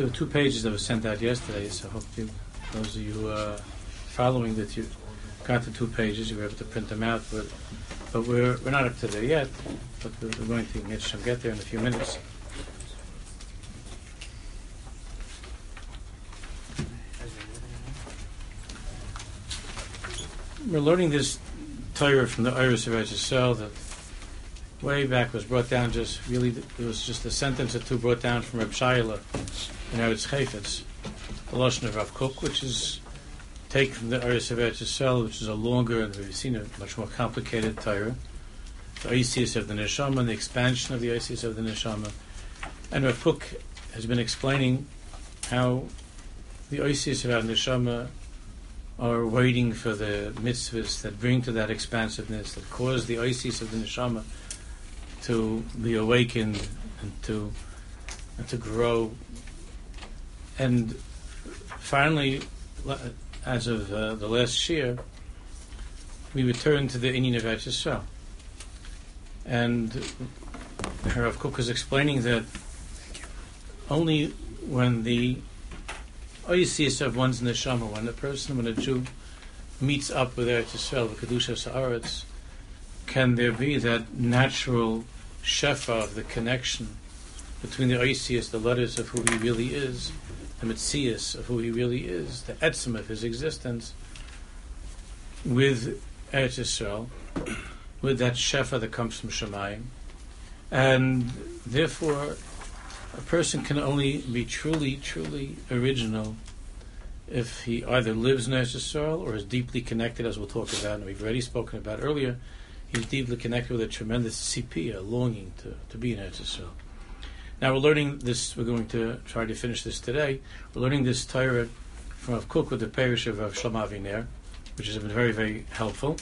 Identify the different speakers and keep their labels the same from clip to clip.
Speaker 1: There were two pages that were sent out yesterday, so I hope you, those of you following that you got the two pages, you were able to print them out. But, but we're, we're not up to there yet, but we're, we're going to get, get there in a few minutes. We're learning this Torah from the Iris of Eretz that way back was brought down just really, it was just a sentence or two brought down from Reb in Eretz Chayfetz, the Lashon of Rav Kook, which is taken from the Iris of Eretz which is a longer and we've seen a much more complicated Torah. The Isis of the Neshama and the expansion of the Isis of the Neshama. And Rav Kook has been explaining how the Isis of our Neshama are waiting for the mitzvahs that bring to that expansiveness, that cause the Isis of the Neshama to be awakened and to and to grow. And finally, as of uh, the last year, we return to the Indian of Eretz And Rav Kook is explaining that only when the Oisius of one's neshama, when a person, when a Jew meets up with Eretz Yisrael, the Kedusha Sa'aretz, can there be that natural shefa of the connection between the Oisius, the letters of who he really is, the Metzias of who he really is, the etzim of his existence, with Eretz Yisrael, with that shefa that comes from Shemayim, and therefore a person can only be truly, truly original if he either lives in Eretz Yisrael or is deeply connected, as we'll talk about, and we've already spoken about earlier. He's deeply connected with a tremendous CP, a longing to, to be in Eretz Yisrael. Now we're learning this. We're going to try to finish this today. We're learning this Torah from Rav Kook with the parish of Shlomo Aviner, which has been very, very helpful.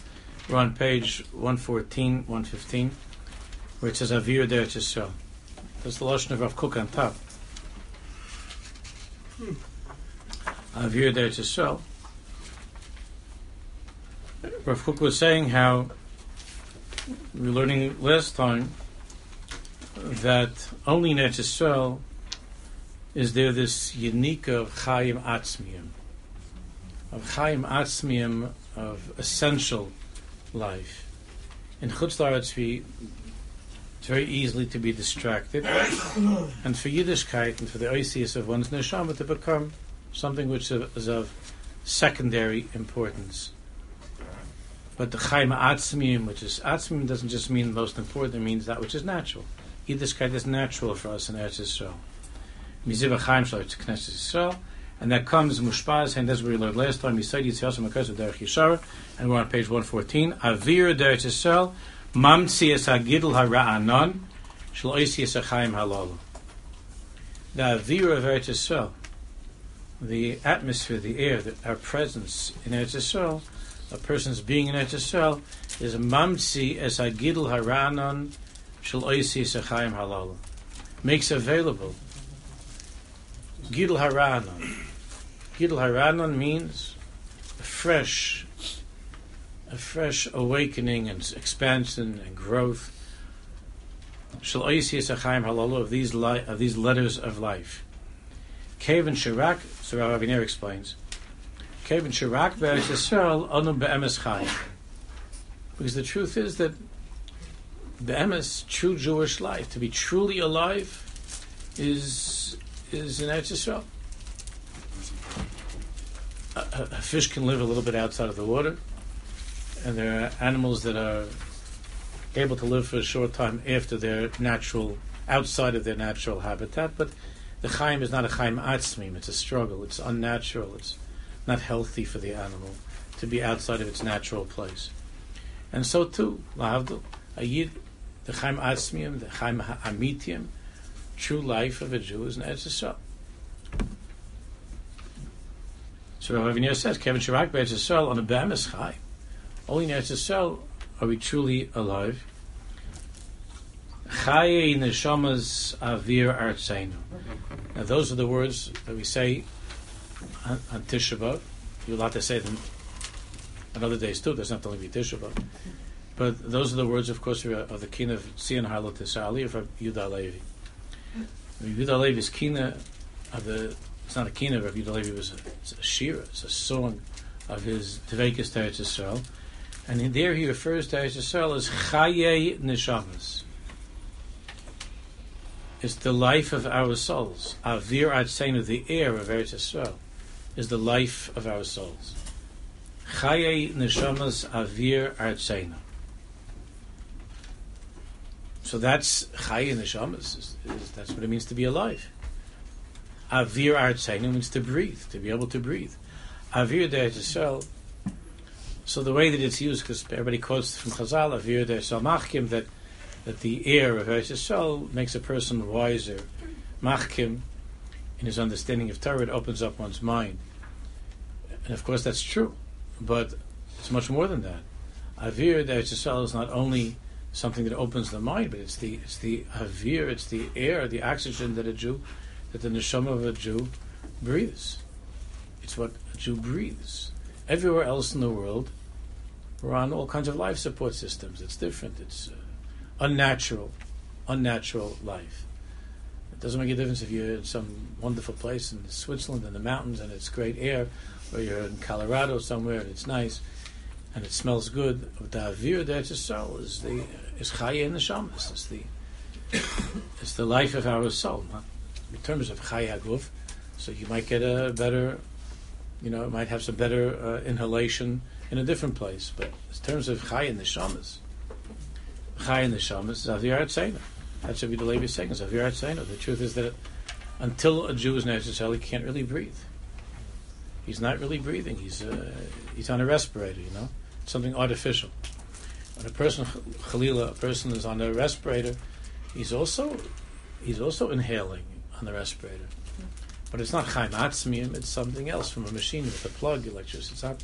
Speaker 1: We're on page 114, 115, where it says Avir Eretz Yisrael. That's the lashon of Rav Kook on top. Hmm. Avir Eretz Yisrael. Rav Kook was saying how we were learning last time that only in Eretz Yisrael is there this unique of Chaim Atzmiyim, of Chaim Atzmiyim, of essential life. In Chutz La'aretz, we very easily to be distracted, and for Yiddishkeit and for the oisius of one's neshama to become something which is of secondary importance. But the Chaim Atzmiyim, which is Atzmiyim, doesn't just mean most important, it means that which is natural. Yiddishkeit is natural for us in Eretz Yisrael. Miziva Chaim Shalom to Knesset Yisrael, and that comes Mushpaz, and that's what we learned last time. Yisrael Yitzhak of Derech Yishara, and we're on page 114. Avir Derech Yisrael, Mamtzias hagidl hara'anon shel oisias hachayim halal. The avira of Eretz Yisrael, the atmosphere, the air, the, our presence in Eretz Yisrael, a person's being in Eretz Yisrael, is mamtzi es hagidl hara'anon shel hachayim halal. Makes available Gidl Haranon. Gidl Haranon means a fresh a fresh awakening and expansion and growth. Shall halalu of these li- of these letters of life. Kevin Shirak, so Rav Aviner explains. Kevin Shirak be'eretz Yisrael anu be'emes chayim. Because the truth is that the emes, true Jewish life, to be truly alive, is is in Eretz Yisrael. A, a, fish can live a little bit outside of the water and there are animals that are able to live for a short time after their natural, outside of their natural habitat. But the chaim is not a chaim atzmim; it's a struggle. It's unnatural. It's not healthy for the animal to be outside of its natural place. And so too, lahavdil, a yid, the chaim atzmim, the chaim amitium, true life of a Jew is an Eretz So Rav Aviner says, Kevin Shirak Be'eretz Yisrael on a Be'emes Chai. Only in Eretz Yisrael are we truly alive. Chaye neshamas avir artseinu. Now those are the words that we say on, on Tisha B'Av. You're allowed to say them on other days too. Have to only be Tisha B'Av. But those are the words, of course, of the king of Tzion Halo Tishali of Yudah Levi. Yudah Levi's kina of the it's not a kina of Yudah Levi was a, a shira, it's a song of his Tevekis Teretz Yisrael, and in there he refers to Eretz Yisrael as Chaye Neshamas. It's the life of our souls. Avir Atzenu, the air of Eretz Yisrael, is the life of our souls. Chaye Neshamas Avir Atzenu. So that's Chaye Neshamas. Is, is, that's what it means to be alive. Avir Atzenu means to breathe, to be able to breathe. Avir Eretz Yisrael so the way that it's used, because everybody quotes from Chazal, Avir der Machkim, that that the air of Eretz makes a person wiser. Machkim, in his understanding of Torah, it opens up one's mind. And of course that's true, but it's much more than that. Avir Yisrael is not only something that opens the mind, but it's the it's the avir, it's the air, the oxygen that a Jew, that the neshama of a Jew breathes. It's what a Jew breathes. Everywhere else in the world, we're on all kinds of life support systems. It's different. It's uh, unnatural, unnatural life. It doesn't make a difference if you're in some wonderful place in Switzerland in the mountains and it's great air, or you're in Colorado somewhere and it's nice and it smells good. The avir that's a soul is the is chaya in the shamas. It's the it's the life of our soul. In terms of chaya guf, so you might get a better, you know, might have some better uh, inhalation in a different place. But in terms of Chai and the Shamas, Chai and the Shamas, Zavir Atzena. That's what the Levi is saying, Zavir Atzena. The truth is that until a Jew is necessarily, he can't really breathe. He's not really breathing. He's uh, he's on a respirator, you know, something artificial. When a person, Khalila, a person is on a respirator, he's also he's also inhaling on the respirator. But it's not chaim it's something else from a machine with a plug, electricity. It's not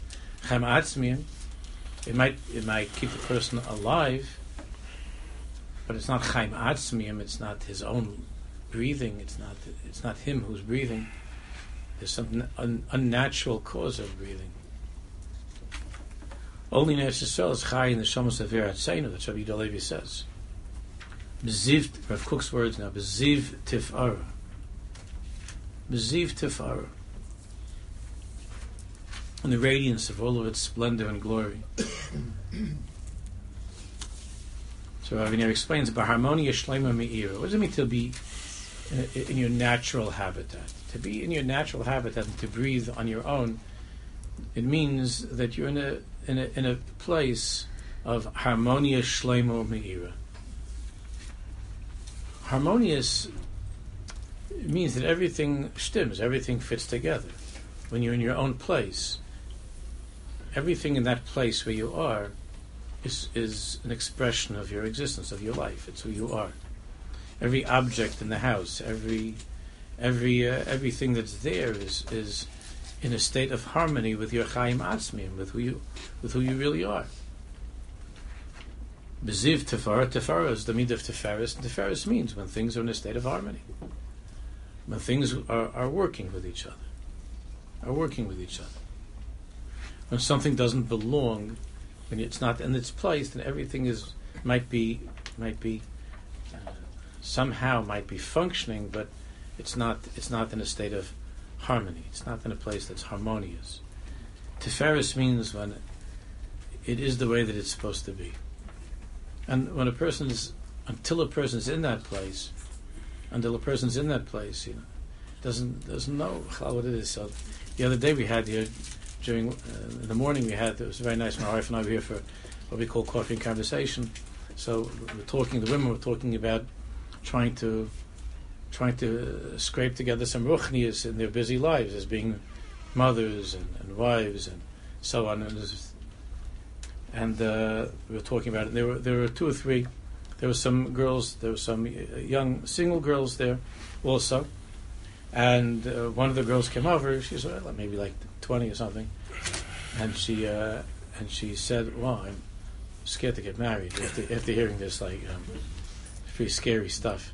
Speaker 1: it might it might keep the person alive, but it's not chaim. It's not his own breathing. It's not it's not him who's breathing. There's some un, unnatural cause of breathing. Only in Yisrael is chai in the shamos of Eretz what Yudah Levi says. Beziv, Rav Kook's words now. Beziv tifara. Beziv tifara and the radiance of all of its splendor and glory. so Aviner explains about harmonia shlema me'ira. What does it mean to be in, in, your natural habitat? To be in your natural habitat and to breathe on your own, it means that you're in a in a, in a place of harmonious shlema me'ira. Harmonious means that everything stims, everything fits together. When you're in your own place, everything in that place where you are is, is an expression of your existence, of your life. It's who you are. Every object in the house, every every uh, everything that's there is is in a state of harmony with your Chaim Atzmi with who you with who you really are. Beziv Tefara, Tefara is the meat of Teferis, and means when things are in a state of harmony. When things are, are working with each other. Are working with each other when something doesn't belong, when it's not in its place, then everything is might be might be uh, somehow might be functioning, but it's not it's not in a state of harmony. It's not in a place that's harmonious. Tiferes means when it is the way that it's supposed to be, and when a person's until a person's in that place, until a person's in that place, you know, doesn't doesn't know what it is. So the other day we had here during uh, in the morning we had it was very nice. My wife and I were here for what we call coffee and conversation. So we're talking. The women were talking about trying to trying to scrape together some ruchnias in their busy lives as being mothers and, and wives and so on. And, and uh, we were talking about it. There were there were two or three. There were some girls. There were some uh, young single girls there, also. And uh, one of the girls came over. She was well, maybe like twenty or something, and she uh, and she said, "Well, I'm scared to get married after, after hearing this like um, pretty scary stuff."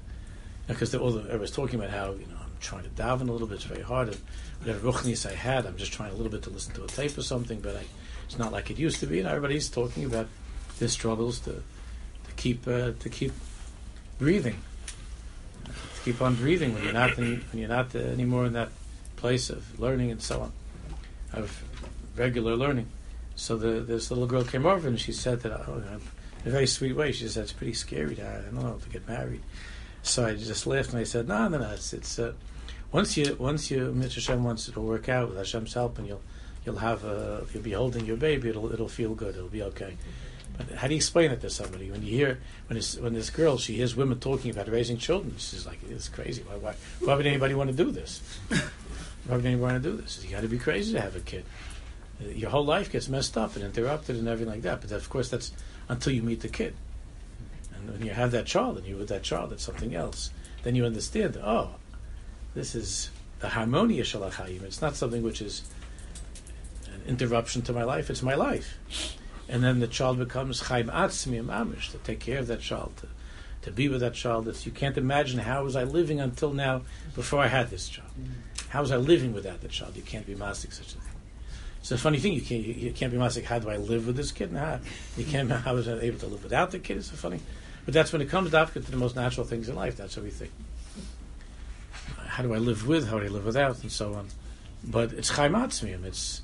Speaker 1: Because all the, I was talking about how you know I'm trying to daven a little bit. It's very hard. And whatever ruchnis I had, I'm just trying a little bit to listen to a tape or something, but I, it's not like it used to be. And everybody's talking about their struggles to to keep uh, to keep breathing, to keep on breathing when you're not in, when you're not anymore in that place of learning and so on, of regular learning. So the, this little girl came over and she said that oh, in a very sweet way. She said it's pretty scary to I don't know to get married. So I just laughed and I said no no no it's it's uh, once you once you Mr. Hashem wants it to work out with Hashem's help and you'll you'll have a, you'll be holding your baby it'll it'll feel good it'll be okay. But how do you explain it to somebody when you hear when this when this girl she hears women talking about raising children? She's like, "It's crazy. Why, why, why would anybody want to do this? Why would anybody want to do this? You got to be crazy to have a kid. Your whole life gets messed up and interrupted and everything like that. But of course, that's until you meet the kid. You have that child and you're with that child, it's something else. Then you understand. Oh, this is the harmonia shalachayim. It's not something which is an interruption to my life. It's my life and then the child becomes chaim atzmi mamish to take care of that child, to, to be with that child. It's, you can't imagine how was I living until now before I had this child. How was I living without the child? You can't be masik such a thing. It's a funny thing. You can't you, you can't be masik. How do I live with this kid? Nah, you can't. How was I able to live without the kid? It's so funny. But that's when it comes to to the most natural things in life. That's what we think. How do I live with? How do I live without? And so on. But it's chaimatzmiyim. It's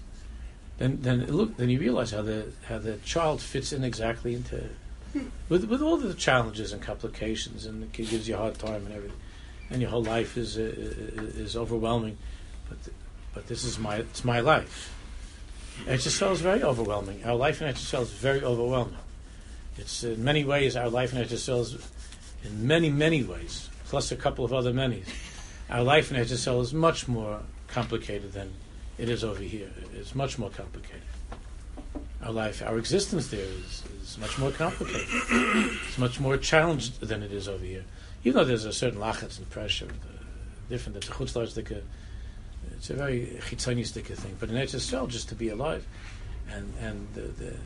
Speaker 1: then then look then you realize how the how the child fits in exactly into with with all the challenges and complications and it gives you a hard time and everything and your whole life is uh, is overwhelming but but this is my it's my life HSL is very overwhelming our life in HSL is very overwhelming it's in many ways our life in HSL is in many many ways plus a couple of other many our life in HSL is much more complicated than it is over here. It's much more complicated. Our life, our existence there is, is much more complicated. it's much more challenged than it is over here. Even though there's a certain lachetz and pressure, the, different, chutzlar it's a very chitzonistic thing. But in Eretz just to be alive, and and the, the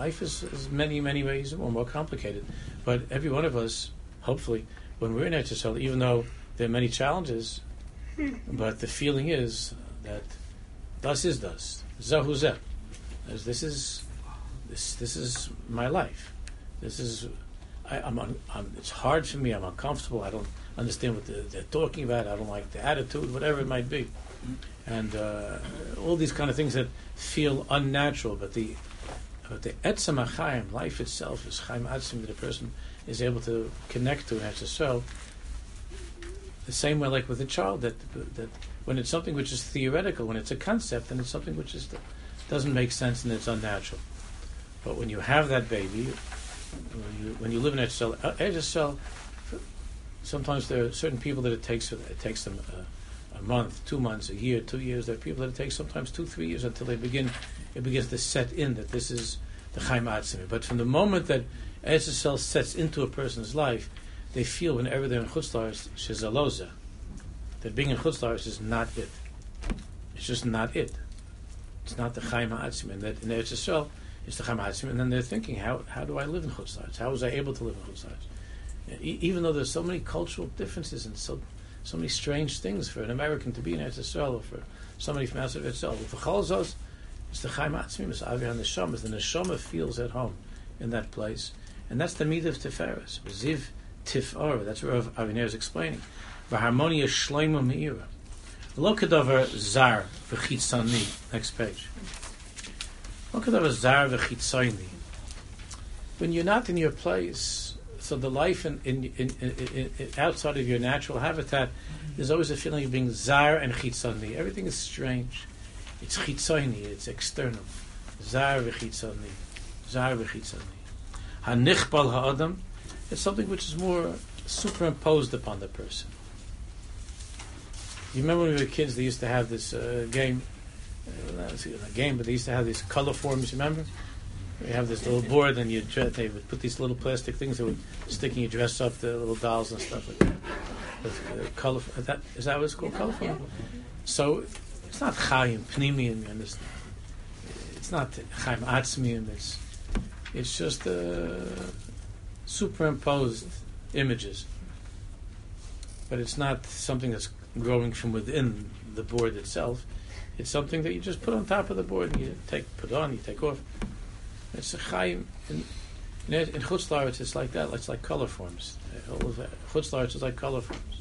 Speaker 1: life is, is many many ways more more complicated. But every one of us, hopefully, when we're in Eretz even though there are many challenges, but the feeling is that thus is thus, Zahu zeh. This is this this is my life. This is I, am I'm, I'm, it's hard for me. I'm uncomfortable. I don't understand what they're, they're, talking about. I don't like the attitude, whatever it might be, and uh, all these kind of things that feel unnatural. But the but the etzem achayim, life itself, is chaim atzim that a person is able to connect to and so the same way like with a child that that when it's something which is theoretical, when it's a concept, then it's something which is doesn't make sense and it's unnatural. But when you have that baby, when you, when you live in a cell, cell, sometimes there are certain people that it takes it takes them a, a, month, two months, a year, two years. There are people that it takes sometimes two, three years until they begin. It begins to set in that this is the Chaim Atzmi. But from the moment that cell sets into a person's life, they feel whenever they're in Chutzlars, Shezaloza, that being in Chutzlars is not it. It's just not it. It's not the Chaim Ha'atzim. And that in Yisrael, it's the Chaim Ha'atzim. And then they're thinking, how, how do I live in Chutzlars? How was I able to live in Chutzlars? Even though there's so many cultural differences and so so many strange things for an American to be in Eretz or for somebody from outside of. For Chalzos, it's the Chaim Ha'atzim, it's Avi HaNeshama. The Neshama feels at home in that place. And that's the Midah of Tiferes. Ziv Tifar. That's what Aviner is explaining. V'harmonia shleima meira. Over zar v'chitzani. Next page. Over zar v'chitzani. When you're not in your place, so the life in, in, in, in, outside of your natural habitat, there's always a feeling of being zar and chitzani. Everything is strange. It's chitzani. It's external. Zar v'chitzani. Zar v'chitzani. Hanichbal ha'adam it's something which is more superimposed upon the person. You remember when we were kids, they used to have this uh, game, uh, a game, but they used to have these color forms, remember? You have this little board, and you they would put these little plastic things that would stick in your dress up, the little dolls and stuff like that. With, uh, color, is that, is that what it's called? Color form? So it's not Chaim, Pnimium, you understand? It's not Chaim Atzmium, it's, it's just uh, superimposed images. But it's not something that's growing from within the board itself. It's something that you just put on top of the board and you take put on, you take off. It's a chaim. In, in, in Chutz it's like that. It's like color forms. All of that. Chutz is like color forms.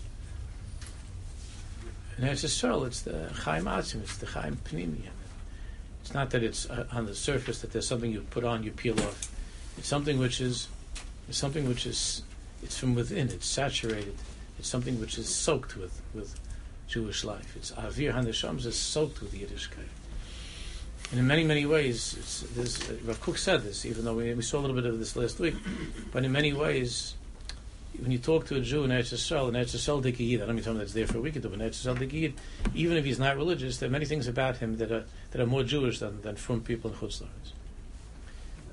Speaker 1: In Eretz Yisrael, it's the chaim atzim. It's the chaim pnimi. It's not that it's uh, on the surface that there's something you put on, you peel off. It's something which is, it's something which is, it's from within. It's saturated. It's something which is soaked with with Jewish life. It's Avir Haneshams is soaked with Yiddishkeit. And in many, many ways, uh, Rav Kook said this, even though we, we, saw a little bit of this last week, but in many ways, when you talk to a Jew in Eretz Yisrael, in Eretz Yisrael Dikiyid, I don't mean someone that's there for a week, but in Eretz Yisrael Dikiyid, even if he's not religious, there are many things about him that are, that are more Jewish than, than from people in Chutz It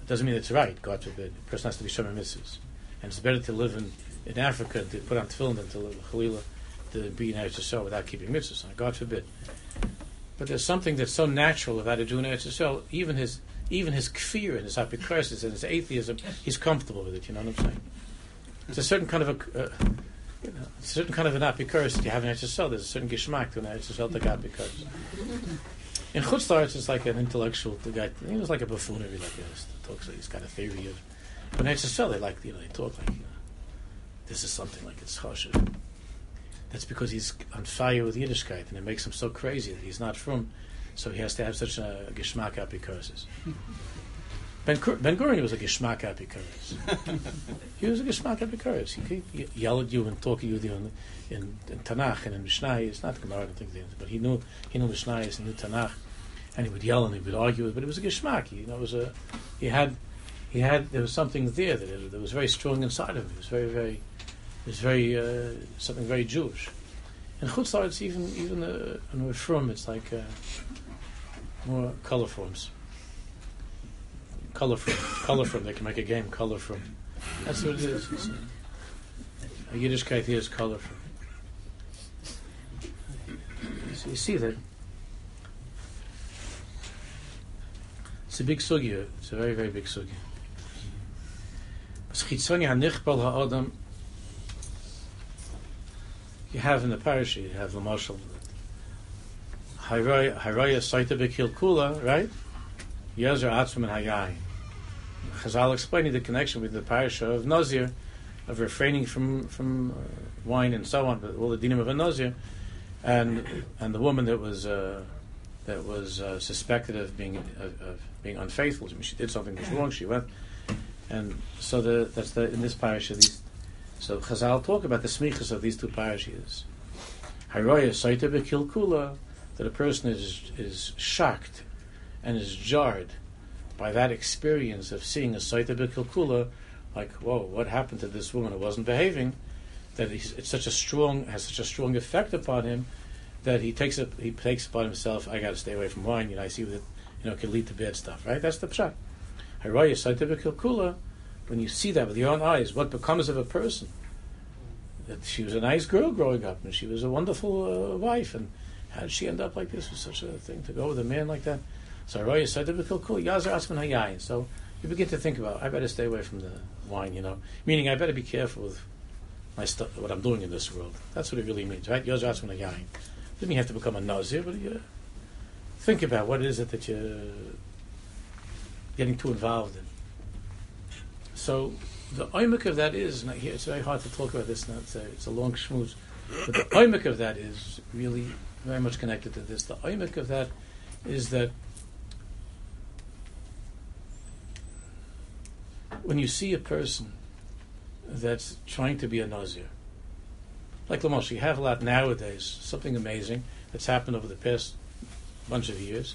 Speaker 1: doesn't mean it's right, God forbid. A person has to be Shomer Mitzvahs. And it's better to live in, in Africa, to put on tefillin than to live in Chalila to be in Eretz Yisrael without keeping mitzvahs. God forbid. But there's something that's so natural about a Jew in Eretz Yisrael. Even his even his kfir and his hypocrisy and his atheism, he's comfortable with it. You know what I'm saying? It's a certain kind of a. Uh, you know, a certain kind of an apicurus you have in Eretz. There's a certain gishmak to an Eretz Yisrael to apicurus. In Chutz it's like an intellectual the guy. He was like a buffoonery, like this. Talks. Like he's got a theory of. But in Eretz Yisrael, they like you know they talk like you know, this is something like it's choshev. That's because he's on fire with Yiddishkeit, and it makes him so crazy that he's not from. So he has to have such a geschmack apikosis. Ben, ben Gurion was a geschmack apikosis. he was a geschmack apikosis. He could yell at you and talk to you in, in, in Tanakh and in Mishnah. It's not Gemara, I don't think, but he knew he knew Mishnah, he knew Tanakh, and he would yell and he would argue. But it was a geschmack. You know, it was a he had he had there was something there that, that was very strong inside of him. It was very very is very uh, something very Jewish. In Chutzlar, it's even even uh, in from it's like uh, more color forms. Color from color from they can make a game color from. That's what it is. A, a Yiddishkeit is color from. So you see that. It's a big sugya. It's a very, very big sugya you have in the parasha, you have the marshal. Haraya Saita Bekil Kula, right? Yezer Atzum and Hayai. Chazal explaining the connection with the parasha of Nazir, of refraining from from uh, wine and so on, but all the dinim of a Nazir, and and the woman that was uh, that was uh, suspected of being of, of, being unfaithful. I mean, she did something that was wrong. She went, and so the, that's the in this parasha these so Chazal talk about the smichas of these two parashas. Haroya saita bekilkula, that a person is is shocked and is jarred by that experience of seeing a saita bekilkula, like whoa, what happened to this woman who wasn't behaving? That it's such a strong has such a strong effect upon him that he takes it he takes upon himself. I got to stay away from wine. You know, I see that you know can lead to bad stuff. Right? That's the pshat. Haroya saita bekilkula when you see that with your own eyes, what becomes of a person. That she was a nice girl growing up, and she was a wonderful uh, wife, and how did she end up like this Was such a thing to go with a man like that? So Roya said, "Cool, cool, Yazar Asman Hayayin." So you begin to think about, I better stay away from the wine, you know, meaning I better be careful with my stuff, what I'm doing in this world. That's what it really means, right? Yazar Asman Hayayin. Didn't you have to become a nazir, but you think about what is it that you're getting too involved in. So the oimik of that is, and it's very hard to talk about this, it's a, it's a long schmooze, but the oimik of that is really very much connected to this. The oimik of that is that when you see a person that's trying to be a nazir, like Lamosh, you have a lot nowadays, something amazing that's happened over the past bunch of years,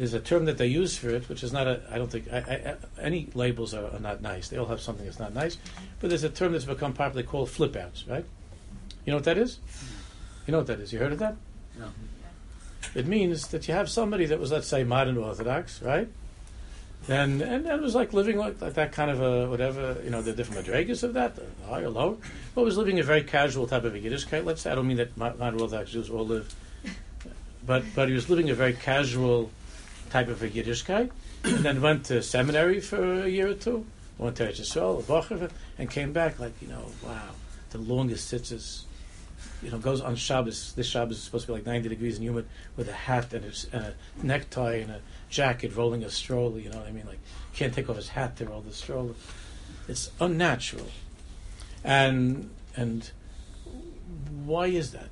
Speaker 1: there's a term that they use for it, which is not a. I don't think I, I, any labels are, are, not nice. They all have something that's not nice. But there's a term that's become popular called flip outs, right? You know what that is? You know what that is? You heard of that?
Speaker 2: No.
Speaker 1: It means that you have somebody that was, let's say, modern Orthodox, right? And and it was like living like, like that kind of a whatever you know the different madrigas of that, the high or low. But was living a very casual type of a Yiddishkeit. Let's say I don't mean that modern Orthodox Jews all live, but but he was living a very casual type of a Yiddishkeit, and then went to seminary for a year or two, went to Bacher, and came back like, you know, wow, the longest tzitzis you know, goes on Shabbos. This Shabbos is supposed to be like 90 degrees and humid with a hat and a, and a necktie and a jacket rolling a stroller. You know what I mean? Like, can't take off his hat to roll the stroller. It's unnatural. And, and why is that?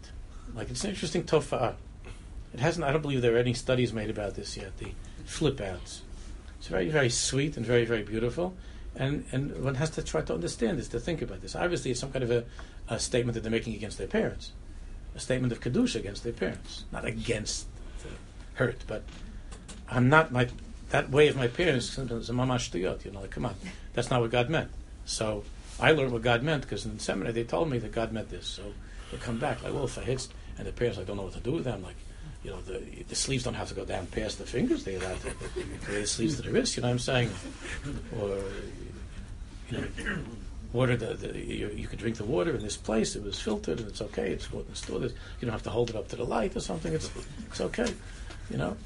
Speaker 1: Like, it's an interesting tofa'ah. It hasn't, I don't believe there are any studies made about this yet, the flip outs. It's very, very sweet and very, very beautiful. And, and one has to try to understand this, to think about this. Obviously, it's some kind of a, a statement that they're making against their parents, a statement of kedusha against their parents, not against the hurt, but I'm not my that way of my parents a mamash you know, like come on, that's not what God meant. So I learned what God meant because in the seminary they told me that God meant this. So they come back like, well, if I hit, and the parents, I don't know what to do with them. Like, you know, the, the sleeves don't have to go down past the fingers. They to the sleeves to the wrist. You know what I'm saying? Or you know, water. The, the, you, you could drink the water in this place. It was filtered and it's okay. It's the. You don't have to hold it up to the light or something. It's it's okay. You know,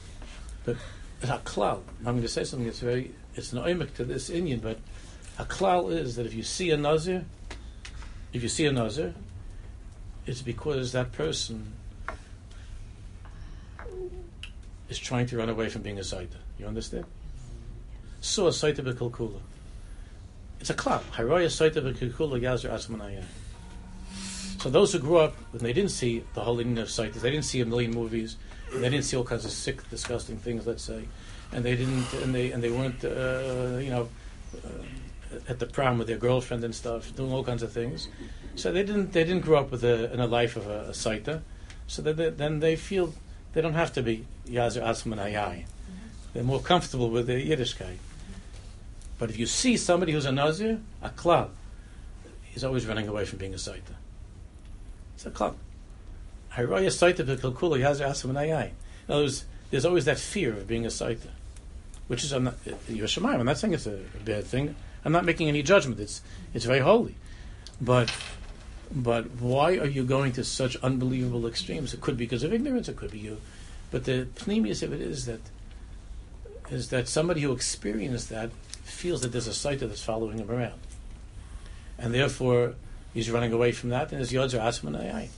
Speaker 1: but it's a klal. I'm going to say something that's very. It's an oimik to this Indian, but a klal is that if you see a nazir, if you see a nazir, it's because that person is trying to run away from being a Saita. You understand? So a Saita b'kulkula. It's a klal. Haroya Saita b'kulkula yazer asmanayah. So those who grew up when they didn't see the whole Indian of Saitas, they didn't see a million movies, they didn't see all kinds of sick, disgusting things, let's say, and they didn't, and they and they weren't, uh, you know, uh, at the prom with their girlfriend and stuff, doing all kinds of things. So they didn't they didn't grow up with a, in a life of a, a Saita, so that they, then they feel they don't have to be Yazer Asman Ayai. They're more comfortable with the Yiddishkeit. But if you see somebody who's a Nazir, a klal, he's always running away from being a Saita. It's a klal. Haroya Saita B'Kilkula Yazer Asman Ayai. In other words, there's always that fear of being a Saita, which is, I'm not, Yerushalayim, I'm not saying it's a bad thing. I'm not making any judgment. It's, it's very holy. But but why are you going to such unbelievable extremes? It could be because of ignorance. It could be you. But the pneumius of it is that is that somebody who experienced that feels that there's a Saita that's following him around, and therefore he's running away from that. And his yods are asmanayai.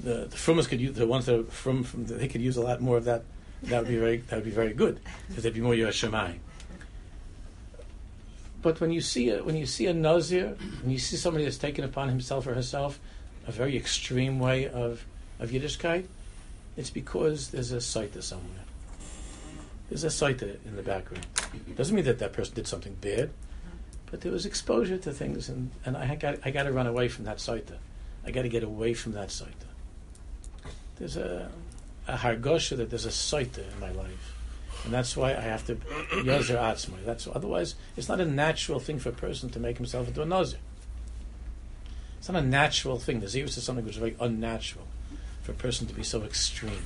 Speaker 1: The the frumas could use the ones that are from, from they could use a lot more of that. That would be very that would be very good because there'd be more yashemai. But when you see a, when you see a nazir, when you see somebody that's taken upon himself or herself a very extreme way of of Yiddishkeit, it's because there's a saita somewhere. There's a saita in the background. It doesn't mean that that person did something bad, but there was exposure to things, and, and I got I got to run away from that saita. I got to get away from that saita. There's a a hargosha that there's a saita in my life and that's why I have to yazer atzmai. That's otherwise it's not a natural thing for a person to make himself into a nazir. It's not a natural thing. The zirus is something which is very unnatural for a person to be so extreme.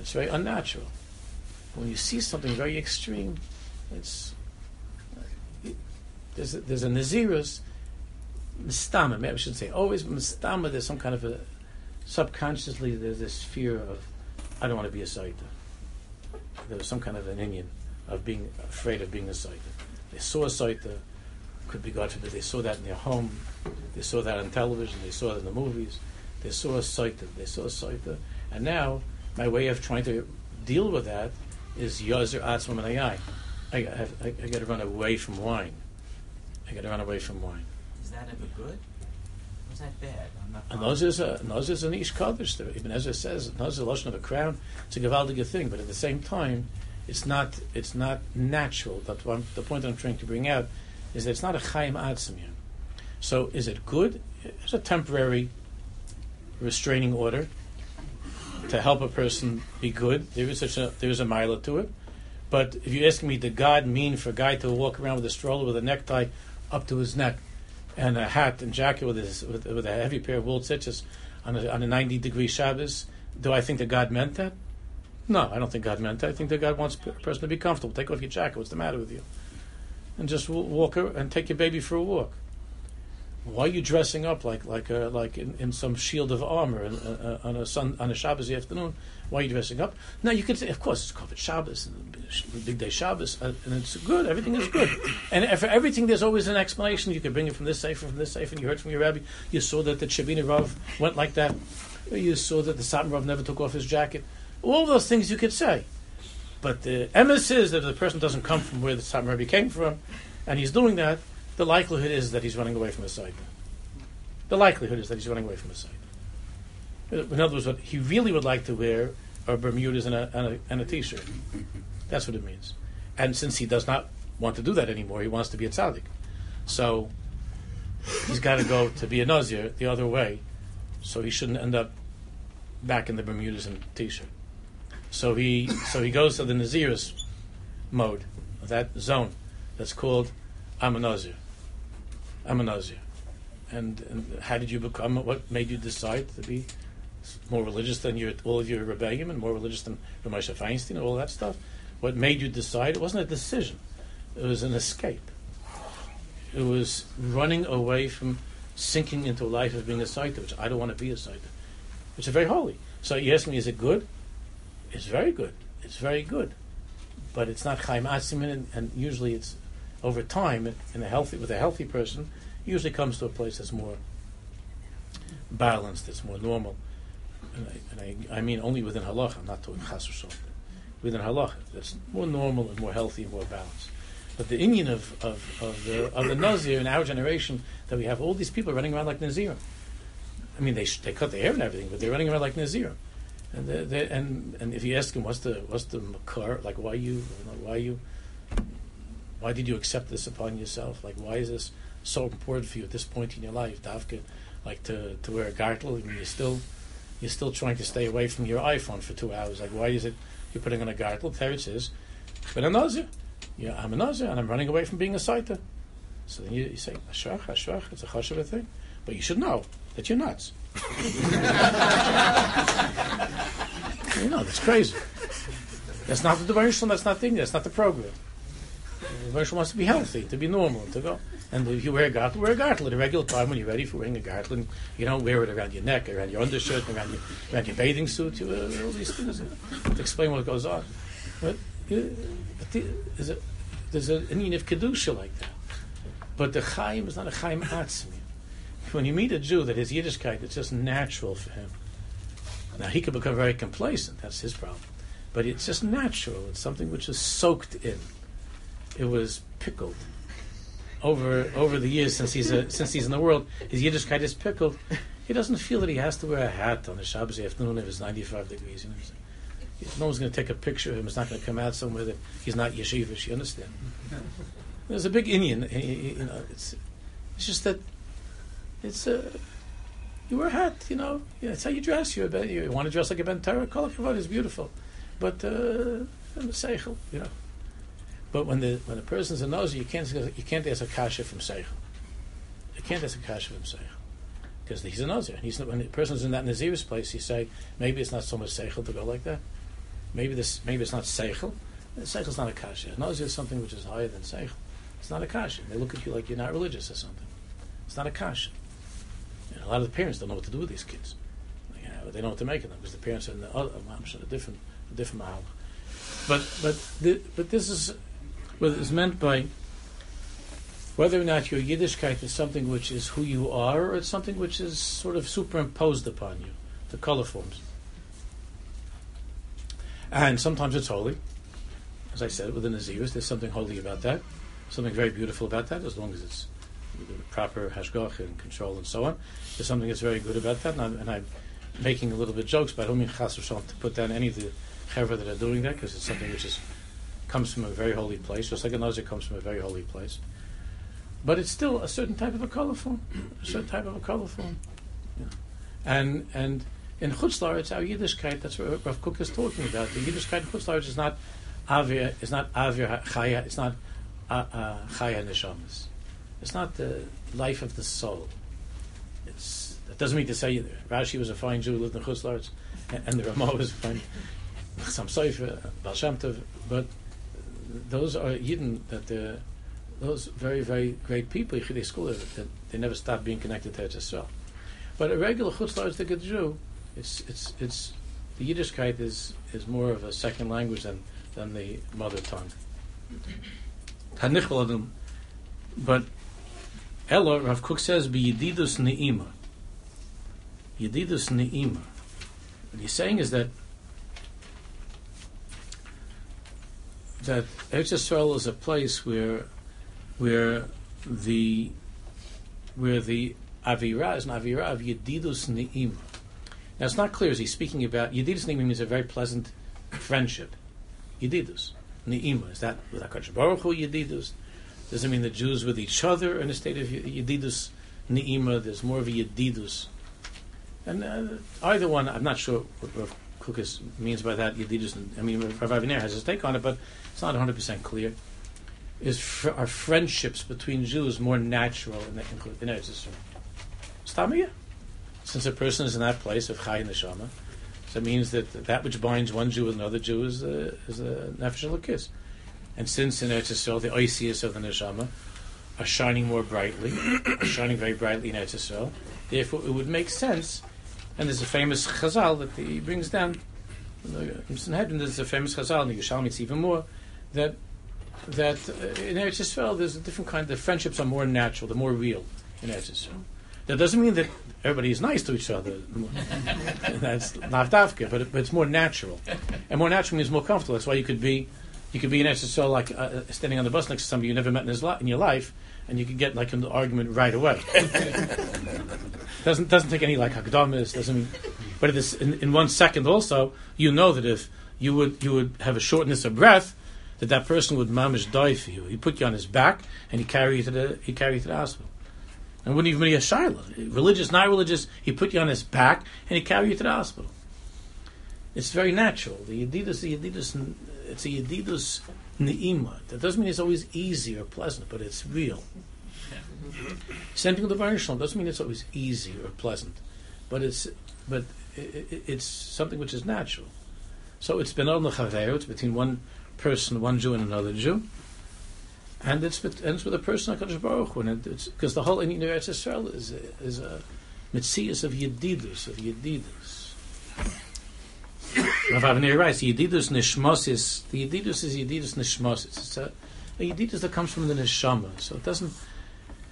Speaker 1: It's very unnatural. When you see something very extreme, it's there's a, there's a nazirus mistama. Maybe I shouldn't say always, but mistama. There's some kind of a subconsciously there's this fear of I don't want to be a saita there was some kind of an Indian of being afraid of being a Saita. They saw a Saita, could be God forbid, they saw that in their home, they saw that on television, they saw it in the movies, they saw a Saita, they saw a Saita, and now my way of trying to deal with that is Yazer Atzmam and I, I, I, I got to run away from wine. I got to run away from wine.
Speaker 2: Is that ever good? Was that bad?
Speaker 1: A nose is a nose is an ish kaddish. Even Ezra says nose is a lotion of a crown. It's a gewaldige thing, but at the same time, it's not it's not natural. That one, the point I'm trying to bring out is that it's not a chaim atzim here. So is it good? It's a temporary restraining order to help a person be good. There is such a there is a mila to it. But if you're asking me, did God mean for a guy to walk around with a stroller with a necktie up to his neck? And a hat and jacket with, his, with, with a heavy pair of wool stitches on a, on a 90 degree Shabbos, do I think that God meant that? No, I don't think God meant that. I think that God wants a person to be comfortable. Take off your jacket. What's the matter with you? And just walk and take your baby for a walk. why are you dressing up like like a, like in, in some shield of armor uh, uh, on a sun on a Shabbos afternoon? Why are you dressing up? Now you could say, of course, it's covered Shabbos and big day Shabbos, uh, and it's good. Everything is good, and for everything there's always an explanation. You could bring it from this safe from this safe, and you heard from your rabbi. You saw that the Shabina Rav went like that. You saw that the Satmar Rav never took off his jacket. All those things you could say, but the emes is that if the person doesn't come from where the Satmar Rabbi came from, and he's doing that the likelihood is that he's running away from his side. The likelihood is that he's running away from his side. In other words, what he really would like to wear are Bermudas and a, and a, and a t-shirt. That's what it means. And since he does not want to do that anymore, he wants to be a tzaddik. So he's got to go to be a nazir the other way, so he shouldn't end up back in the Bermudas and t-shirt. So he so he goes to the nazirus mode, that zone that's called I'm a nazir. I'm a Nazir. And, and how did you become? What made you decide to be more religious than your all of your rebellion and more religious than Ramosha Feinstein and all that stuff? What made you decide? It wasn't a decision. It was an escape. It was running away from sinking into a life of being a Saita, which I don't want to be a Saita, which is very holy. So you ask me, is it good? It's very good. It's very good. But it's not Chaim Asimin, and, and usually it's over time, in a healthy with a healthy person, usually comes to a place that's more balanced, that's more normal. And I, and I, I mean only within halacha, I'm not talking chas Within halacha, that's more normal and more healthy and more balanced. But the Indian of, of, of, the, of the Nazir in our generation, that we have all these people running around like Nazir. I mean, they, they cut their hair and everything, but they're running around like Nazir. And, they're, they're, and, and if you ask them, what's the, what's the makar, like why you, why you, why did you accept this upon yourself? Like, why is this so important for you at this point in your life, Davka? Like to, to wear a gartel, mean, you're still you're still trying to stay away from your iPhone for two hours. Like, why is it you're putting on a gartel? Teretz says, but a nazir. Yeah, I'm a nazir, and I'm running away from being a saita. So then you, you say, ashwach, ashwach, it's a chashav thing. But you should know that you're nuts. you know, that's crazy. That's not the devotion, that's not the thing, that's not the program. The person wants to be healthy, to be normal, to go. And if you wear a gartel, wear a gartel at a regular time when you're ready for wearing a gartel. And you don't wear it around your neck, around your undershirt, around your, around your bathing suit. You uh, all these things to explain what goes on. But, but the, there's, a, an Indian of kedusha like that. But the Chaim is not a Chaim Atzmi. When you meet a Jew that his Yiddishkeit, it's just natural for him. Now he could become very complacent. That's his problem. But it's just natural. It's something which is soaked in it was pickled over over the years since he's a, since he's in the world. His Yiddishkeit is pickled. He doesn't feel that he has to wear a hat on a Shabbos afternoon if it's 95 degrees. You know no one's going to take a picture of him. It's not going to come out somewhere that he's not yeshivish. You understand? There's a big Indian. You know, it's it's just that it's a. You wear a hat, you know. Yeah, that's how you dress. You're a, you want to dress like a Ben Torah. Color is beautiful, but uh, seichel, you know. But when the when the person's a nozer, you can't you can't ask a kasha from seichel. You can't ask a kasha from seichel because he's a nozer. He's when the person's in that nazir's place, you say maybe it's not so much seichel to go like that. Maybe this maybe it's not seichel. Seichel's not a kasha. Nozer is something which is higher than seichel. It's not a kasha. They look at you like you're not religious or something. It's not a kasha. And a lot of the parents don't know what to do with these kids. You know, they don't know what to make of them because the parents are in the other, a different, a different mahal. But but the, but this is what is meant by whether or not your Yiddishkeit is something which is who you are, or it's something which is sort of superimposed upon you, the color forms. And sometimes it's holy. As I said, within the Naziris, there's something holy about that, something very beautiful about that, as long as it's proper hashgach and control and so on. There's something that's very good about that, and I'm, and I'm making a little bit jokes, but I don't mean chas to put down any of the chevra that are doing that, because it's something which is comes from a very holy place, just like a nazir comes from a very holy place. But it's still a certain type of a color form, a certain type of a color form. Yeah. And and in Chutzlar, it's our Yiddishkeit. That's what Rav Kook is talking about. The Yiddishkeit in Chutzlar is not avir, is not avir chaya, it's not uh, uh, chaya neshamas. It's not the life of the soul. It's that doesn't mean to say either. Rashi was a fine Jew, lived in Chutzlar, and the Ramah was a fine some Seifer, Baal Shem Tov, but those are Yidden that those very very great people Yechidei school that they never stop being connected to Eretz Yisrael. But a regular Chutzlaritz Jew, it's it's it's the Yiddishkeit is is more of a second language than than the mother tongue. But Ella, Rav Kook says, be Yedidus Ne'ima. Yedidus Ne'ima. What he's saying is that that Eretz Yisrael is a place where where the where the Avira is an Avira of Yedidus Ne'ima. Now it's not clear, is he speaking about Yedidus Ne'ima means a very pleasant friendship. Yedidus. Ne'ima. Is that with HaKadosh Baruch Hu Yedidus? Does it mean the Jews with each other in a state of Yedidus Ne'ima? There's more of a Yedidus. And uh, either one, I'm not sure what Rav Kukas means by that. Yedidus, I mean, Rav Aviner has his take on it, but it's not 100% clear. Is fr- are friendships between Jews more natural in, the, in? Stamia? Since a person is in that place of Chai Neshama, so it means that that which binds one Jew with another Jew is a, is a nefesh kiss. And since in Eretz Yisrael the oisius of the neshama are shining more brightly, are shining very brightly in Eretz Yisrael, therefore it would make sense. And there's a famous chazal that he brings down. In Sanhedrin, there's a famous chazal, in the Yerushalmi it's even more, that that uh, in Eretz Yisrael there's a different kind. The friendships are more natural, they're more real in Eretz Yisrael. That doesn't mean that everybody is nice to each other. That's not dafka, but, but it's more natural, and more natural means more comfortable. That's why you could be you could be in SSO like uh, uh, standing on the bus next to somebody you never met in, his li- in your life, and you could get like an argument right away. doesn't doesn't take any like hakdamas. Doesn't mean, but it is in, in one second also. You know that if you would you would have a shortness of breath, that that person would mamish die for you. He put you on his back and he carry you to the he carry you to the hospital. And wouldn't even be a shaila. Religious, not religious, he put you on his back and he carry you to the hospital. It's very natural. The Yedidus, the Yedidus it's a yedidus ne'ima. That doesn't mean it's always easy or pleasant, but it's real. Same thing with the Baruch doesn't mean it's always easy or pleasant, but it's but it, it, it's something which is natural. So it's ben it's between one person, one Jew, and another Jew, and it's ends with a person like Baruch because the whole Indian Eretz Yisrael is a, is a mitzias of yedidus of yedidus. Rav Aviner writes, Yedidus Nishmosis, the Yedidus is Yedidus Nishmosis. It's a, a Yedidus that comes from the Neshama, so it doesn't,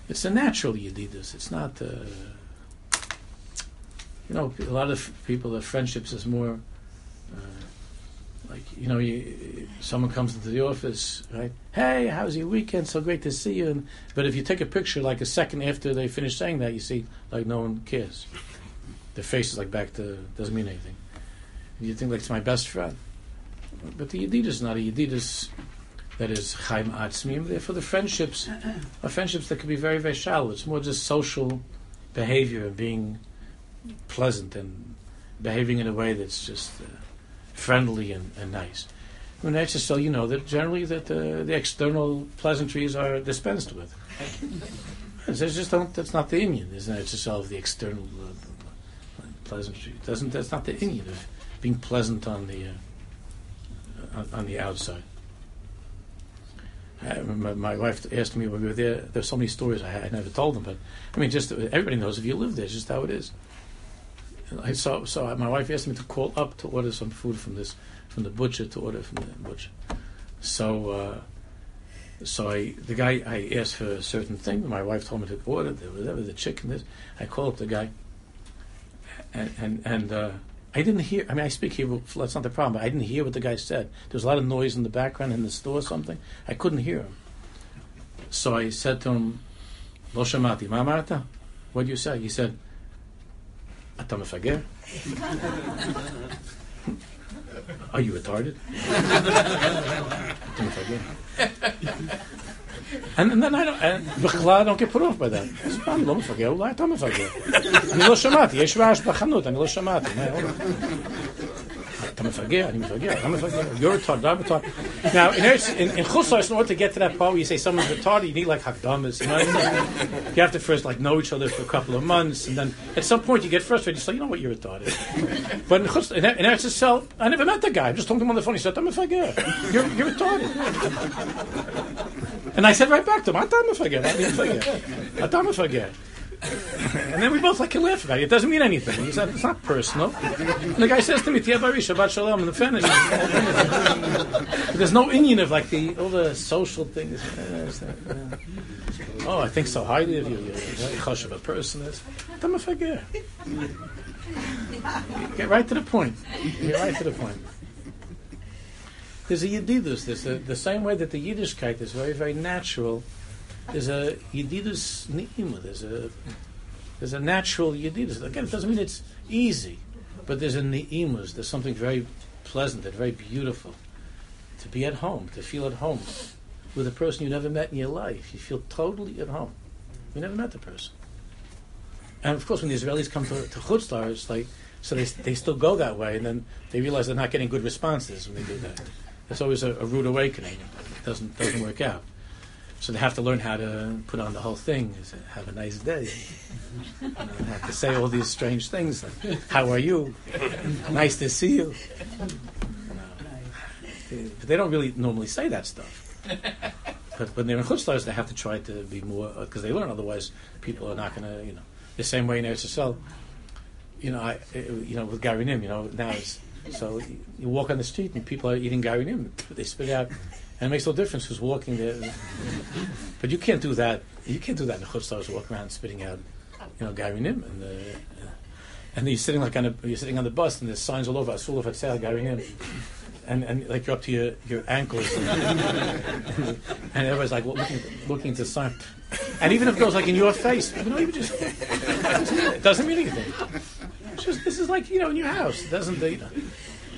Speaker 1: it's a natural Yedidus. It's not, uh, you know, a lot of people, their friendships is more, uh, like, you know, you, someone comes into the office, right? Hey, how's your weekend? So great to see you. And, but if you take a picture like a second after they finish saying that, you see, like, no one cares. Their face is like back to, doesn't mean anything you think like it's my best friend. But the Yedidus is not a Yedidus that is Chaim Atzmim. Therefore, the friendships are friendships that can be very, very shallow. It's more just social behavior and being pleasant and behaving in a way that's just uh, friendly and, and nice. When that's just so you know that generally that uh, the external pleasantries are dispensed with. It's just don't. That's not the Indian, isn't it? It's just all of the external uh, pleasantry. Doesn't that's not the Indian of being pleasant on the uh, on, on, the outside. I remember my wife asked me when we were there. There's so many stories I, had, I never told them, but I mean, just everybody knows if you live there, just how it is. I saw, so my wife asked me to call up to order some food from this from the butcher to order from the butcher. So, uh, so I the guy I asked for a certain thing. My wife told me to order the, whatever the chicken is. I called up the guy, and and, and uh, I didn't hear. I mean, I speak Hebrew. That's not the problem. But I didn't hear what the guy said. There was a lot of noise in the background in the store or something. I couldn't hear him. So I said to him, "Lo shamati, ma? What do you say?" He said, "Ata mefager." Are you retarded? And, and then I don't, and בכלל I don't get put off by that. אז פעם לא מפגר, אולי אתה מפגר. אני לא שמעתי, יש רעש בחנות, אני לא שמעתי. אתה מפגר, אני מפגר, אתה מפגר. You're retarded, I'm retarded. Now, in, in, in Chusar, in order to get to that part where you say someone's retarded, you need like hakdamas, you know what I mean? You have to first like know each other for a couple of months, and then at some point you get frustrated, you say, you know what, you're retarded. But in Chusar, in, in Eretz Yisrael, I never met the guy, I just told him on the phone, he said, I'm a fagir. You're, you're retarded. And I said right back to him, "Atam mefagir, atam mefagir, atam mefagir." and then we both like laugh about it. It doesn't mean anything. He said, it's not personal. And the guy says to me, Tia Bari, Shabbat Shalom, and the finish. There's no Indian of like the all the social things. Oh, I think so highly of you. You're very hush of a person. Don't forget. Get right to the point. Get right to the point. There's a Yedidus. There's a, the same way that the Yiddishkeit is very, very natural. There's a Yedidus Ni'ima. There's a there's a natural Yedidus. Again, it doesn't mean it's easy, but there's a Ni'imus. There's something very pleasant and very beautiful to be at home, to feel at home with a person you never met in your life. You feel totally at home. You never met the person. And of course, when the Israelis come to, to Chutzlar, it's like, so they, they still go that way, and then they realize they're not getting good responses when they do that. It's always a, a rude awakening. It doesn't, doesn't work out. So they have to learn how to put on the whole thing. Have a nice day. Have to say all these strange things. Like, How are you? Nice to see you. know. But they don't really normally say that stuff. But when they're in chutzlars, they have to try to be more uh, because they learn. Otherwise, people are not going to, you know, the same way in Eretz. You know, I, uh, you know, with Garinim, you know, now it's so you walk on the street and people are eating Garinim. They spit out, and it makes no difference who's walking there. But you can't do that. You can't do that in chutzlars. Walk around spitting out, you know, Garinim and. Uh, and you're sitting like on a, you're sitting on the bus, and there's signs all over. Asul of Hatzal Garinim and, and like you're up to your, your ankles, and, and everybody's like looking looking to sign. And even if it goes like in your face, you know, even just it doesn't mean anything. Just this is like you know in your house. It doesn't you know,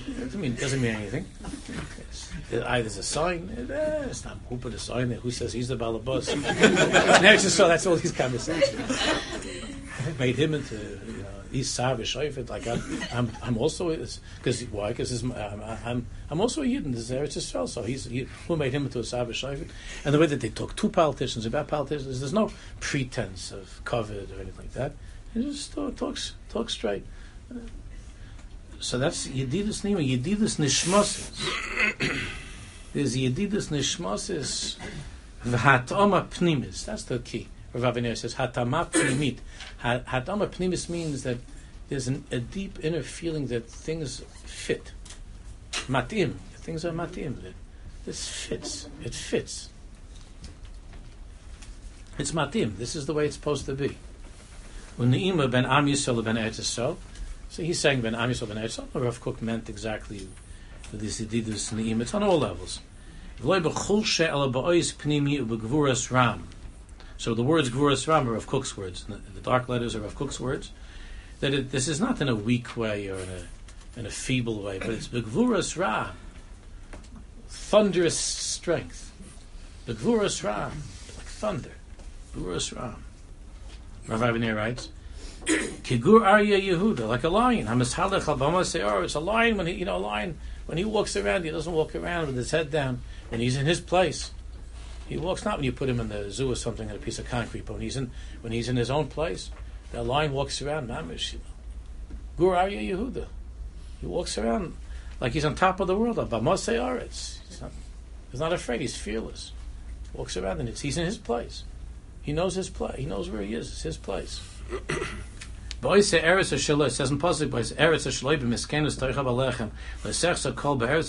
Speaker 1: it doesn't mean doesn't mean anything. Either there's a sign. Eh, it's not who put a sign there. Who says he's the balabas? and it's just so that's all these conversations. Made him into you know he's savish like I'm, I'm, I'm also because why? Because I'm, I'm I'm also a Yidden. This is Eretz Yisrael so he's he, who made him into a savish and the way that they talk to politicians about politicians there's no pretense of covet or anything like that. He just talk, talks talks straight so that's Yedidus Nima Yedidus Nishmosis there's Yedidus Nishmosis V'hatoma Pnimis that's the key Rav Aviner says hatama pnimit. Hatama pnimis means that there's an, a deep inner feeling that things fit. Matim, things are matim. That this fits. It fits. It's matim. This is the way it's supposed to be. Uneima ben Am Yisrael ben Eretz. So he's saying ben Am Yisrael ben Eretz Yisrael. Rav Kook meant exactly this ididus neim. It's on all levels. So the words Gvuras Ram are Rav Kook's words. The, dark letters are Rav Kook's words. That it, this is not in a weak way or in a, in a feeble way, but it's Begvuras Ram, thunderous strength. Begvuras Ram, like thunder. Begvuras Ram. Rav Aviner writes, Kigur Arya Yehuda, like a lion. Al oh, It's a lion when he, you know, a lion when he walks around, he doesn't walk around with his head down. When he's in his place, he walks not when you put him in the zoo or something on a piece of concrete, but when he's in when he's in his own place, the lion walks around. Mamish, Gur Arya Yehuda. He walks around like he's on top of the world. Bamasei oh, Aretz. He's not, he's not afraid. He's fearless. Walks around and it's, he's in his place. He knows his place. He knows where he is. It's his place. Boise eretz says in boise eretz b'miskenus toichav alechem kol where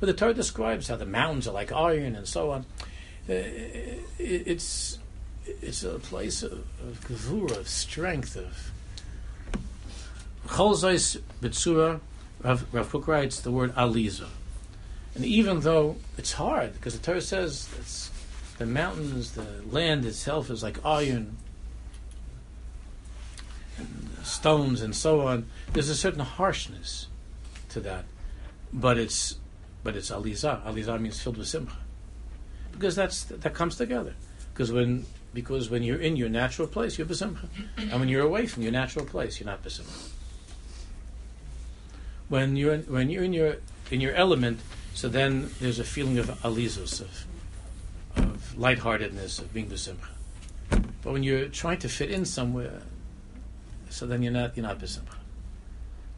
Speaker 1: the Torah describes how the mountains are like iron and so on. Uh, it's it's a place of, of gevura, of strength, of cholzais b'tzura. Rav, Rav writes the word aliza, and even though it's hard because the Torah says the mountains, the land itself is like iron stones and so on. There's a certain harshness to that, but it's but it's aliza. Aliza means filled with simcha, because that's that comes together. Because when because when you're in your natural place, you're besimcha, and when you're away from your natural place, you're not besimcha. When you're in, when you're in your in your element, so then there's a feeling of alizus of of lightheartedness of being besimcha. But when you're trying to fit in somewhere, so then you're not you're not besimcha.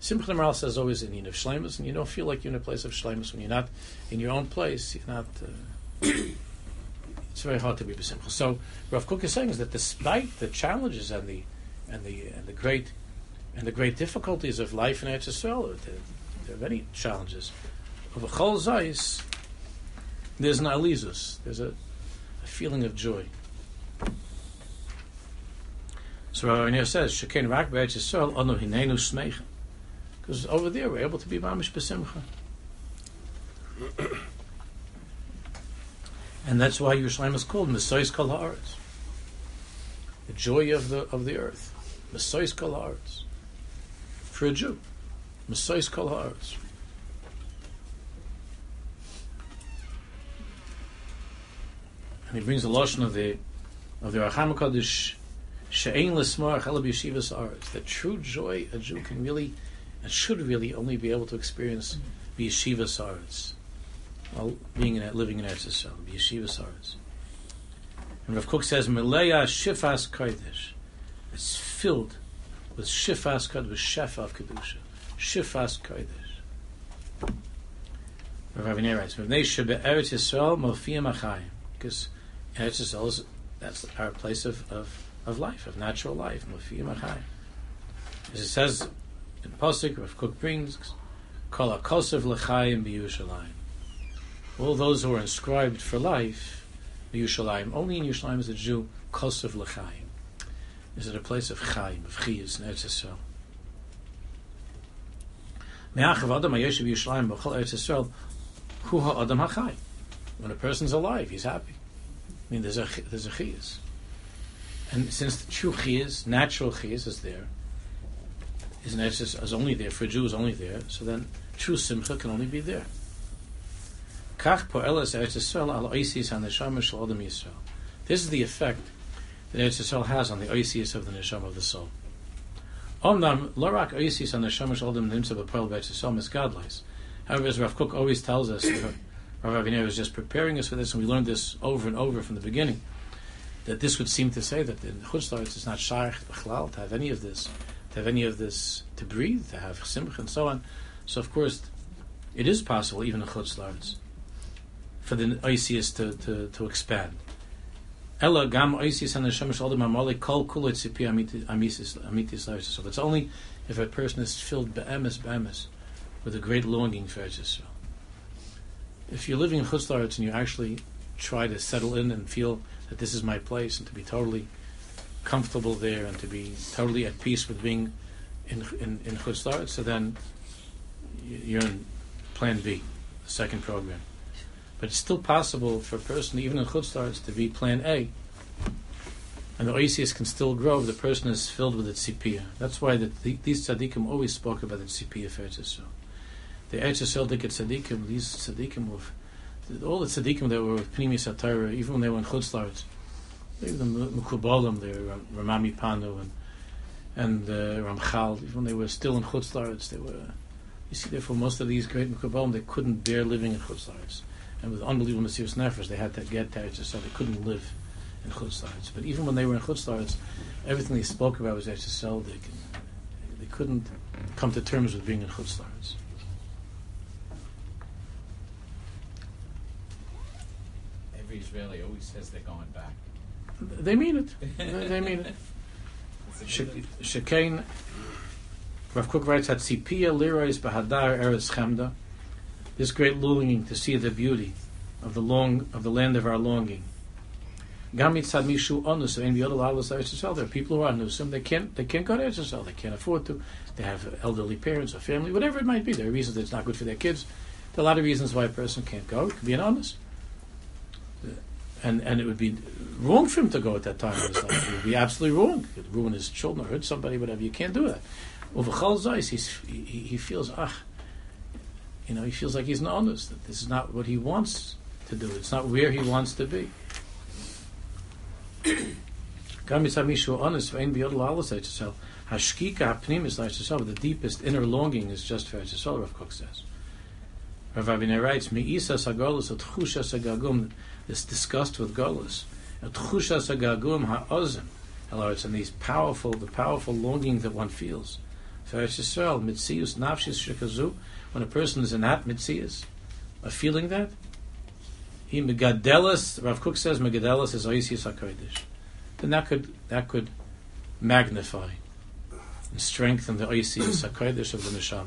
Speaker 1: Simcha Maral says always in of shlemus, and you don't feel like you're in a place of shlemus when you're not in your own place. You're not. Uh, it's very hard to be besimcha. So Rav Kook is saying is that despite the challenges and the and the and the great and the great difficulties of life in Eretz Yisrael, there, are many challenges. Of a chol there's an alizus. There's a, a feeling of joy. So Rabbi Nir says, "Shekain rak be'etz Yisrael anu hinenu smeichen," because over there we're able to be mamish besimcha, and that's why Yerushalayim is called Mesois Kol Haaretz, the joy of the of the earth, Mesois Kol Haaretz, for a Jew, Mesois Kol Haaretz. And he brings the lotion of the of the Racham Kodesh She'ein l'smar chalav yeshivas. The true joy a Jew can really and should really only be able to experience be yeshivas arts, while being in living in Eretz Yisrael, be yeshivas arts. And Rav Kook says, "Meleya shifas kodesh." It's filled with shifas kodesh, with shefa of kedusha, shifas kodesh. Rav Aviner writes, "Mevnei shebe Eretz Yisrael mofiyam achayim," because Eretz Yisrael is that's our place of, of of life, of natural life. As it says in Pasuk, Rav Kook brings, Kol HaKosev L'chaim B'Yushalayim. All those who are inscribed for life, B'Yushalayim. Only in Yerushalayim is a Jew, Kosev L'chaim. Is it a place of Chaim, of Chiyas, in Eretz Yisrael. Me'achav Adam HaYeshiv Yerushalayim B'chol Eretz Yisrael, Hu HaAdam HaChaim. When a person's alive, he's happy. I mean, there's a, there's a Chiyas. And since the true chiyas, natural chiyas is there, is, is only there, for a Jew is only there, so then true simcha can only be there. This is the effect that Eretz Yisrael has on the oisius of the neshama of the soul. Omnam lorak oisius on the neshama shalom nimsa b'poel b'Eretz Yisrael misgadleis. However, as Rav Kook always tells us, Rav Aviner was just preparing us for this, and we learned this over and over from the beginning that this would seem to say that in Chutzlaritz it's not shaykh b'chlal to have any of this, to have any of this to breathe, to have simcha and so on. So of course, it is possible even in Chutzlaritz for the Isis to, to, to expand. Ella gam Isis and the Shemesh Adam Amali kol kulit sipi amitis So it's only if a person is filled be'emes be'emes with a great longing for Israel. If you're living in Chutzlaritz and you actually try to settle in and feel that this is my place and to be totally comfortable there and to be totally at peace with being in in, in so then you're in Plan B, the second program. But it's still possible for a person, even in Chutzlar, to be Plan A. And the oasis can still grow if the person is filled with the tzipiyah. That's why the, the, these tzaddikim always spoke about the tzipiyah for The Eretz Yisrael tzaddikim, these tzaddikim were all the tzaddikim that were with Pnimi Satira, even when they were in Chutzlaritz, even the Mekubalim, they were Rama MiPano and and uh, Ramchal, even when they were still in Chutzlaritz, they were. You see, therefore, most of these great Mekubalim, they couldn't bear living in Chutzlaritz, and with unbelievable Mesiris Nefesh, they had to get to so they couldn't live in Chutzlaritz. But even when they were in Chutzlaritz, everything they spoke about was Eretz They, they couldn't come to terms with being in Chutzlaritz.
Speaker 2: Every Israeli always says they're going back.
Speaker 1: They mean it. they mean it. Shekain, Rav Kook writes, Hatzipia lirois bahadar eretz chemda. This great longing to see the beauty of the long of the land of our longing. Gamit sad mishu onus and the other lalos Eretz There are people who are nusim. They can't they can't go to Eretz They can't afford to. They have elderly parents or family, whatever it might be. There are reasons that it's not good for their kids. There are a lot of reasons why a person can't go. It could be an honest and and it would be wrong for him to go at that time in his life. It would be absolutely wrong. It would ruin his children, or hurt somebody, whatever. You can't do that. Over Chal he, he feels, ah, you know, he feels like he's not honest, that this is not what he wants to do. It's not where he wants to be. The deepest inner longing is just for Eretz Rav Kook says. Rav Aviner writes, Me'isa sagolus atchusha sagagum this disgust with Golas. It's in these powerful, the powerful longing that one feels. When a person is in that mitzius, a feeling that, he megadelis. Rav Kook says megadelis is oisius hakodesh. Then that could that could magnify and strengthen the oisius hakodesh of the neshama.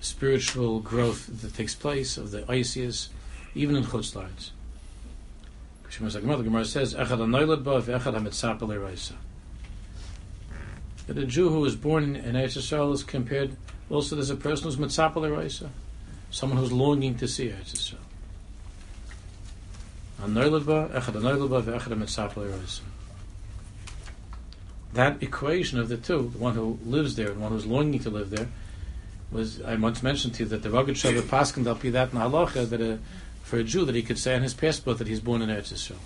Speaker 1: spiritual growth that takes place of the Isis, even in Chutz Laretz. The Gemara says. That a Jew who was born in Eretz Yisrael is compared also there's a person who's mitzapel eroisa, someone who's longing to see Eretz Yisrael. That equation of the two, the one who lives there and one who's longing to live there, was I once mentioned to you that the rugged Shabbat Paskin be that in halacha that a, for a Jew that he could say on his passport that he's born in Eretz Yisrael.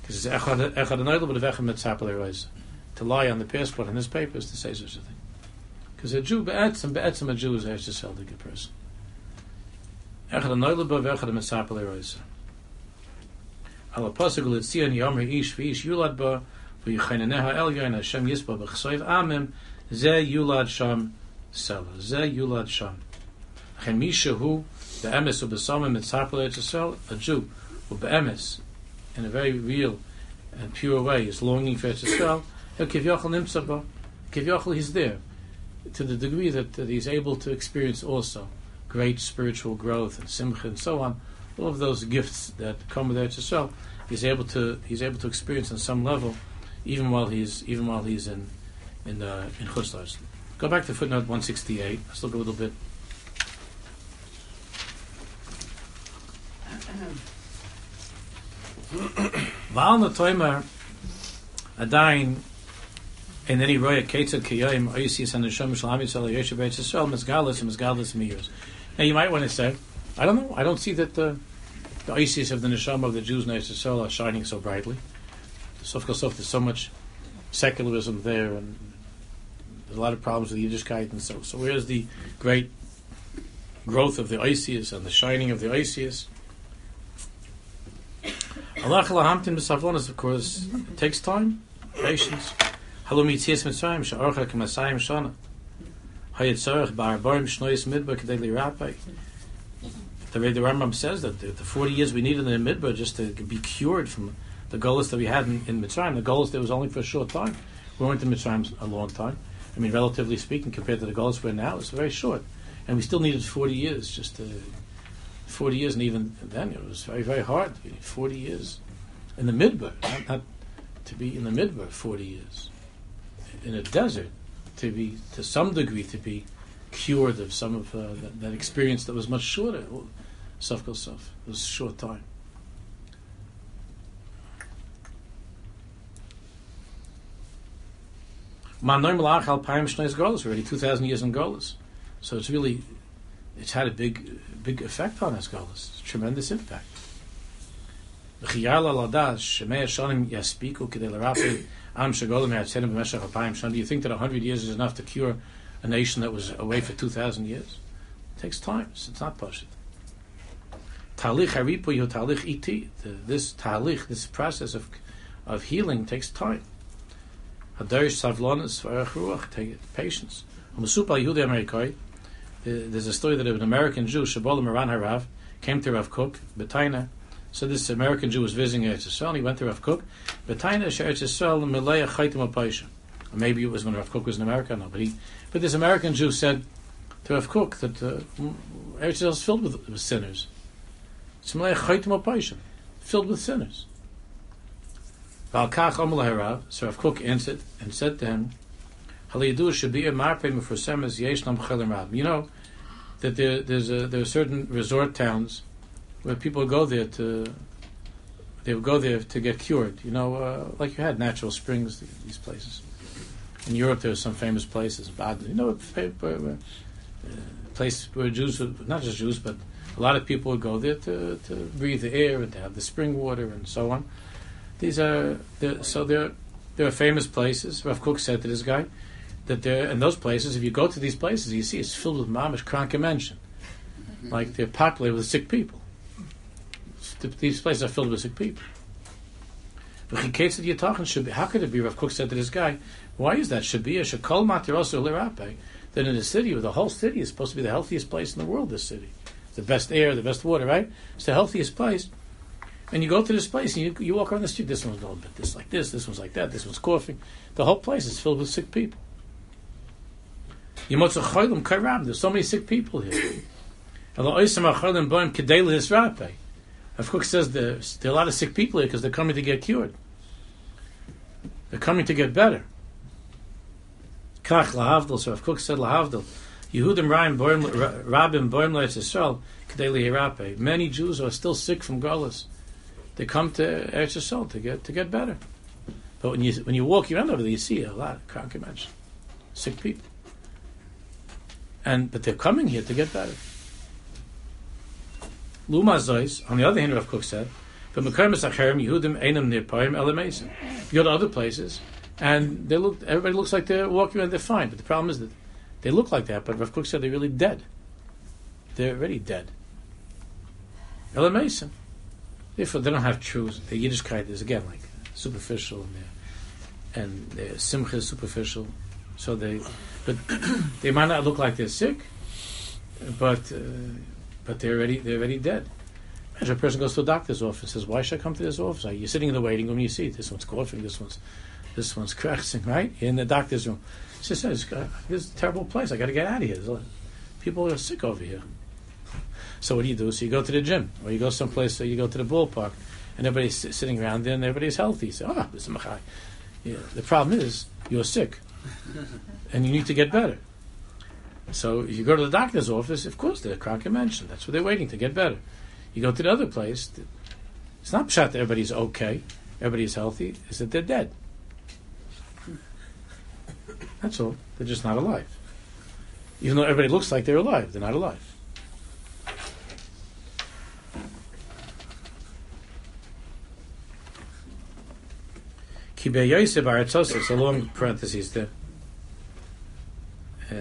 Speaker 1: Because it's echad echad to lie on the passport and his papers to say such a thing. Because a Jew, be'etzim, be'etzim a Jew is Eretz Yisrael, a good person. Echad anoylad ba ve'echad mitzapel eroisa. Al apasuk l'tzion yomer ish v'ish yulad ba v'yichayneneha el yoin Hashem yisba b'chsoiv amim ze yulad sham sela. Ze yulad sham. Chen misha hu be'emes u b'samim mitzapel Eretz Yisrael, a Jew, who be'emes, in a very real and pure way, is longing for Eretz Yisrael, Kivyachal nimsa ba. Kivyachal, he's there to the degree that, that he's able to experience also great spiritual growth and simcha and so on, all of those gifts that come with Eretz Yisrael, he's able to he's able to experience on some level, even while he's even while he's in in uh, in Chutzlars. Go back to footnote one sixty eight. Let's look a little bit. Val Natoimer Adain and then he wrote a Ketzer Kiyayim Oisis and the Shem Shalom Yisrael Yeshiv Beit Yisrael Mizgalis and Mizgalis Meir. Now you might want to say, I don't know, I don't see that the, the Oisis of the Neshama of the Jews in Yisrael are shining so brightly. Sof Sof, there's so much secularism there, and there's a lot of problems with the Yiddishkeit, and so so where's the great growth of the Oisius and the shining of the Oisius? Allah Hamtin B'Savlonis, of course, it takes time, patience. Hallo mitzias mitzrayim she'orcha k'masayim shana. Hayat tzarech ba'arbarim shnoyis midbar k'dei lirapai. The way the Rambam says that the, the 40 years we needed in the midbar just to be cured from the gullus that we had in, in Mitzrayim. The gullus there was only for a short time. We weren't in Mitzrayim a long time. I mean, relatively speaking, compared to the gullus we're now, it's very short. And we still needed 40 years just to, 40 years, and even then it was very, very hard. 40 years in the midbar, not, not to be in the midbar 40 years in a desert to be, to some degree, to be cured of some of uh, that, that, experience that was much shorter. Suf kol suf. It was a short time. Already 2,000 years in Golas. So it's really, it's had a big, big effect on us, Golas. Tremendous impact. Do you think that 100 years is enough to cure a nation that was away for 2,000 years? It takes time. It's not pashit. Talich haripu yo iti. This talich, this process of of healing takes time. Hadarish savlonis v'arach take patience. Umasupa Yehudi Amerikai. There's a story that an American Jew, Shabolim Maran Harav, came to Rav Kook, Betaina, so this American Jew was visiting Eretz Yisrael, and he went to Rav Kook. Betaina Eretz Yisrael Meleya Chaitim Apaisha. Maybe it was when Rav Kook was in America, no, but he, but this American Jew said to Rav Kook that uh, Eretz Yisrael is filled with, with sinners. It's Meleya Chaitim Apaisha, filled with sinners. Valkach Amal So Rav Kook answered and said to him, Haliyadu should be a as yeshnam chelim You know that there, there's a, there are certain resort towns where people go there to they would go there to get cured. You know, uh, like you had natural springs, these places. In Europe, there are some famous places. You know, a place where Jews, not just Jews, but A lot of people would go there to, to breathe the air and to have the spring water and so on. These are they're, so they're there are famous places. Rav Kook said to this guy that there in those places, if you go to these places, you see it's filled with mamish kranke mention, mm-hmm. like they're populated with sick people. These places are filled with sick people. But in case of Yitachin should be, how could it be? Rav Kook said to this guy, why is that? Should be a shakol matirosu lirape. That in a city, where the whole city is supposed to be the healthiest place in the world. This city, the best air, the best water, right? It's the healthiest place. And you go to this place and you, you walk around the street. This one's a little bit this like this. This one's like that. This one's coughing. The whole place is filled with sick people. There's so many sick people here. Of course, says there's, there are a lot of sick people here because they're coming to get cured. They're coming to get better. Kach lahavdil. So if Kook said lahavdil, Yehudim Rabim Boim Yisrael Kedei Hirape. Many Jews are still sick from Golas. They come to Eretz Yisrael to get to get better. But when you when you walk around over there, you see a lot of imagine sick people. And but they're coming here to get better. Luma Zois, on the other hand, Rav Kook said, but Mekarmas Acherim Yehudim Einam Nirpaim Elamesim. You go to other places, and they look. Everybody looks like they're walking around. They're fine, but the problem is that they look like that. But Rav Kook said they're really dead. They're already dead. Elamesim. Therefore, they don't have truth. The Yiddishkeit is again like superficial, and their and simcha is superficial. So they, but they might not look like they're sick, but uh, but they're already they're already dead. Imagine a person goes to a doctor's office says, "Why should I come to this office?" You're sitting in the waiting room. You see this one's coughing, this one's this one's crashing, right? in the doctor's room. She says, "This is a terrible place. I got to get out of here. People are sick over here." So what do you do? So you go to the gym, or you go someplace, or you go to the ballpark, and everybody's sitting around there, and everybody's healthy. So, ah, this is machai. Yeah. The problem is you're sick, and you need to get better. So you go to the doctor's office. Of course, they're chronic mention. That's what they're waiting to get better. You go to the other place. It's not shot that everybody's okay, everybody's healthy. Is that they're dead. That's all. They're just not alive. Even though everybody looks like they're alive, they're not alive. Kibe Yosef Aratzos, it's a long parenthesis there. Uh,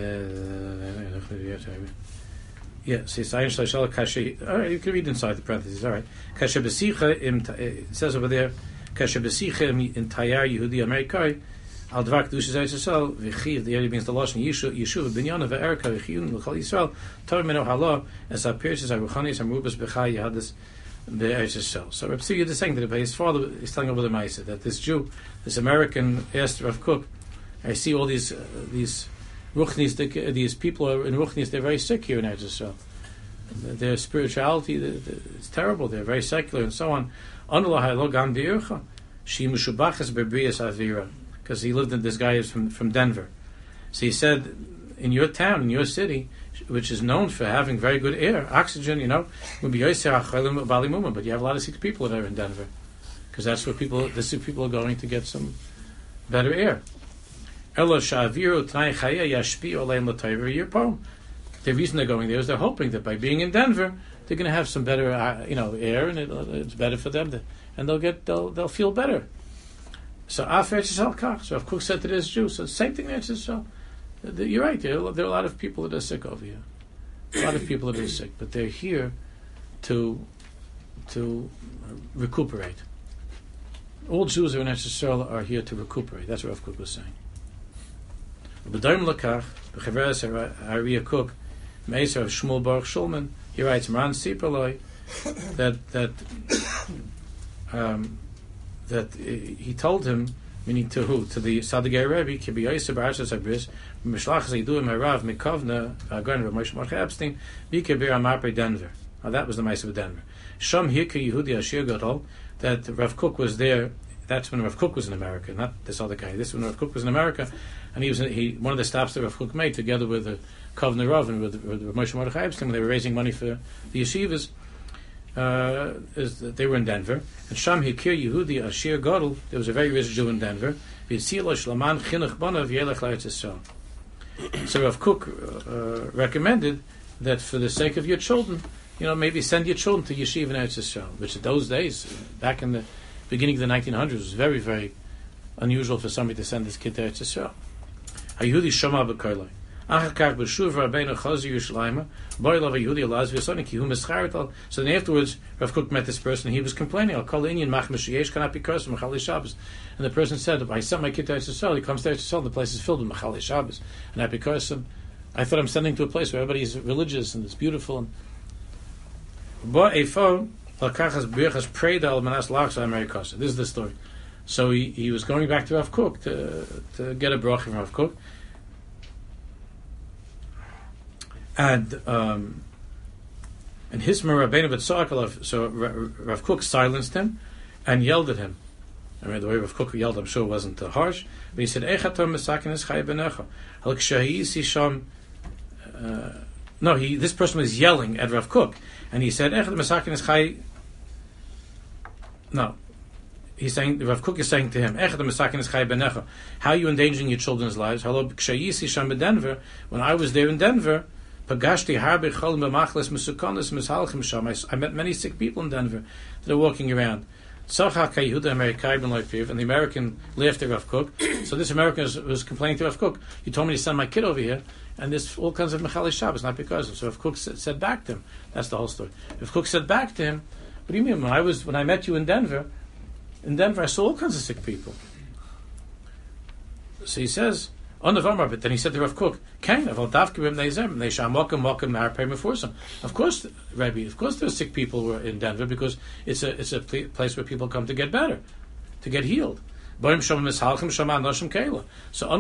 Speaker 1: yeah, see, all right, you can read inside the parentheses, all right. Kasha Besicha, it says over there, Kasha Besicha in Tayar Yehudi Amerikai, Al Dvak Dushas Yisrael, V'chiv, the area means the Lashon Yeshuv, Yeshuv, Binyan of Erika, V'chiyun, L'chal Yisrael, Torah Meno Hala, as appears as Aruchanis, Amrubas, B'chai, Yehadis, the Yisrael. So Reb Tzvi is saying that his father is telling over the Maisa that this Jew, this American, asked Rav Kook, I see all these uh, these Ruchnis, these people are in Ruchnis, they're very sick here in Eretz. Their spirituality is terrible. They're very secular and so on. Because he lived in this guy is from from Denver. So he said, in your town, in your city, which is known for having very good air, oxygen, you know, but you have a lot of sick people there in Denver. Because that's where people, the sick people are going to get some better air. The reason they're going there is they're hoping that by being in Denver, they're going to have some better, uh, you know, air, and it, it's better for them, to, and they'll get, they'll, they'll feel better. So, so if Kook said to this Jew, so same thing there, so you're right. There are, there are a lot of people that are sick over here. A lot of people that are sick, but they're here to to recuperate. All Jews are in are here to recuperate. That's what Rav Kook was saying. He writes Maran Sipaloi that that um, that he told him meaning to who? To the Sadigay Rebbe, Kibi Yosef Barashas Abris, Mishlach Zidu Merav Mikovna, Agon of Moshe Mordechai Epstein, Bike Bir Amapre Denver. Now that was the mice of Denver. Sham Hika Yehudi Ashir Gadol, that Rav Kook was there. That's when Rav Kook was in America, not this other guy. This when Rav Kook was in America, and he was he one of the stops that Rav Kook made together with the Kovna Rav and with, with Moshe Mordechai Epstein when they were raising money for the yeshivas uh, is that they were in Denver, and Sham Hikir Yehudi Ashir Godel, There was a very rich Jew in Denver. So Rav Kook uh, recommended that for the sake of your children, you know, maybe send your children to yeshiva in Eretz Yisrael, which in those days, back in the beginning of the 1900s, was very, very unusual for somebody to send his kid to Eretz Yisrael. Hayehudi shama b'koilai. So then afterwards, Rav Kook met this person, and he was complaining, al kol inyan mach m'shiyesh cannot be cursed machali Shabbos. And the person said, I sent my kid to Eretz he comes to Eretz Yisrael, the place is filled with machali Shabbos. And I because him, I thought I'm sending to a place where everybody is religious and it's beautiful. And. This is the story. So he, he was going back to Rav Kook to, to get a bracha from Rav Kook. And um, and his Rabbeinu B'Tzakalav, so Rav Kook silenced him and yelled at him. I mean, the way Rav Kook yelled, I'm sure it wasn't uh, harsh, but he said, Echatom Mesakin es Chay Benecha. Uh, no, he, this person was yelling at Rav Kook, and he said, Echad Mesakin es Chay. No, he's saying Rav Kook is saying to him, How are you endangering your children's lives? Hello, Denver. When I was there in Denver, Pagashti harbe cholim mesukonis sham. I met many sick people in Denver that are walking around. Tzachak Yehuda Amerikai ben and the American laughed at Rav Kook. so this American was, was, complaining to Rav Kook. You told me to send my kid over here, and there's all kinds of Mechali Shabbos, not because of. So Rav Kook said, said back to him. That's the whole story. Rav Kook said back to him, What do you mean? When I was when I met you in Denver, in Denver I saw all kinds of sick people. So he says, but then he said to Rav Kain, of course, Rabbi, of course there are sick people were in Denver because it's a it's a place where people come to get better, to get healed. So on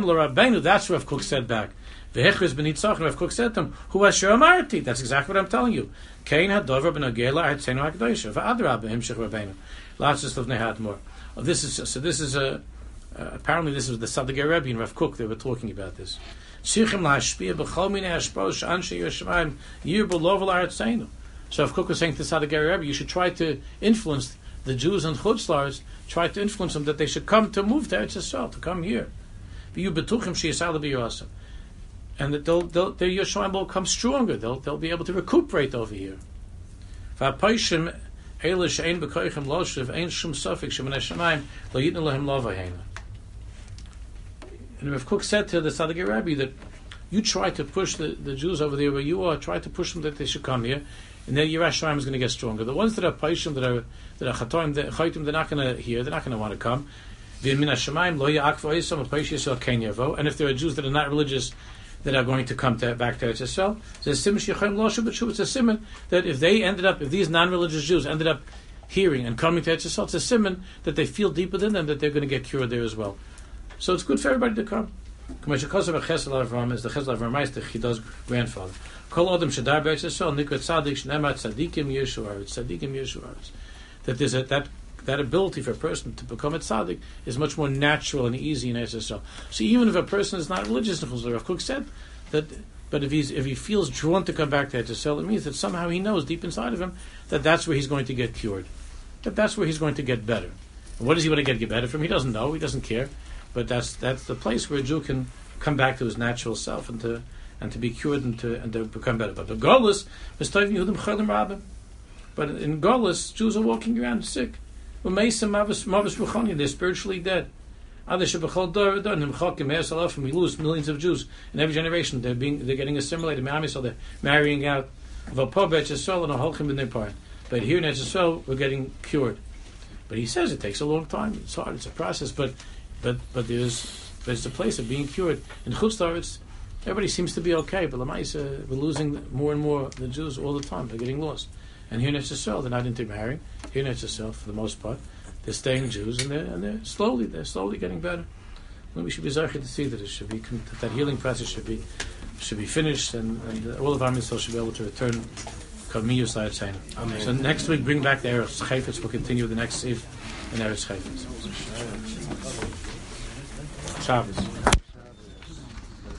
Speaker 1: Rabbeinu, that's what Rav Kook said back. B'nitzach, Rav Kook said to him, Who has Amarti? That's exactly what I'm telling you. Lots of stuff they had more. Oh, this is so. This is a uh, apparently, this was the Sadiq Rebbe and Rav Kook. They were talking about this. So Rav Kook was saying to Sadiq Rebbe, you should try to influence the Jews and Chutzlars, try to influence them that they should come to move to Eretz Yisrael, to come here. And that they'll, they'll, their Yerushalayim will come stronger. They'll, they'll be able to recuperate over here. Loshev ein shum lo yitnu lovahena. And Rav Kook said to the Sadiq Rabbi that you try to push the, the Jews over there where you are, try to push them that they should come here, and then Yerushalayim is going to get stronger. The ones that are Paishim, that are that are Chatoim, they're not going to hear, they're not going to want to come. And if there are Jews that are not religious, that are going to come to, back to Eretz Yisrael, it's a simon that if they ended up, if these non-religious Jews ended up hearing and coming to Eretz Yisrael, it's a simon that they feel deep within them that they're going to get cured there as well. So it's good for everybody to come. K'may shekosov ha'chesed Avram is the chesed Avram is the grandfather. Kol adam shadar be'etz Yisrael nikra tzadik shnemat tzadikim yeshuaretz tzadikim yeshuaretz. That there's a, that that ability for a person to become a tzaddik is much more natural and easy in Eretz Yisrael. So even if a person is not religious, Rav Kook said that. But if he's if he feels drawn to come back to Eretz Yisrael, it means that somehow he knows deep inside of him that that's where he's going to get cured, that that's where he's going to get better. And what does he want to get, get better from? He doesn't know. He doesn't care. But that's that's the place where a Jew can come back to his natural self and to and to be cured and to and to become better. But the Golis But in Golis, Jews are walking around sick. They're spiritually dead. And we lose millions of Jews in every generation. They're being they're getting assimilated. So they're marrying out. But here in Etzisrael, we're getting cured. But he says it takes a long time. It's hard. It's a process. But but but there's there's a place of being cured. In Chutzlaritz, everybody seems to be okay, but Lamaisa, we're losing more and more the Jews all the time. They're getting lost. And here in Etzisrael, they're not intermarrying. Here in Etzisrael, for the most part, they're staying Jews, and they're and they're slowly they're slowly getting better. And we should be zeichet to see that it should be that, that healing process should be should be finished, and, and all of our mitzvahs should be able to return. So next week, bring back the Eretz Chayfetz. We'll continue the next Sif in Eretz Chayfetz. Shabbos.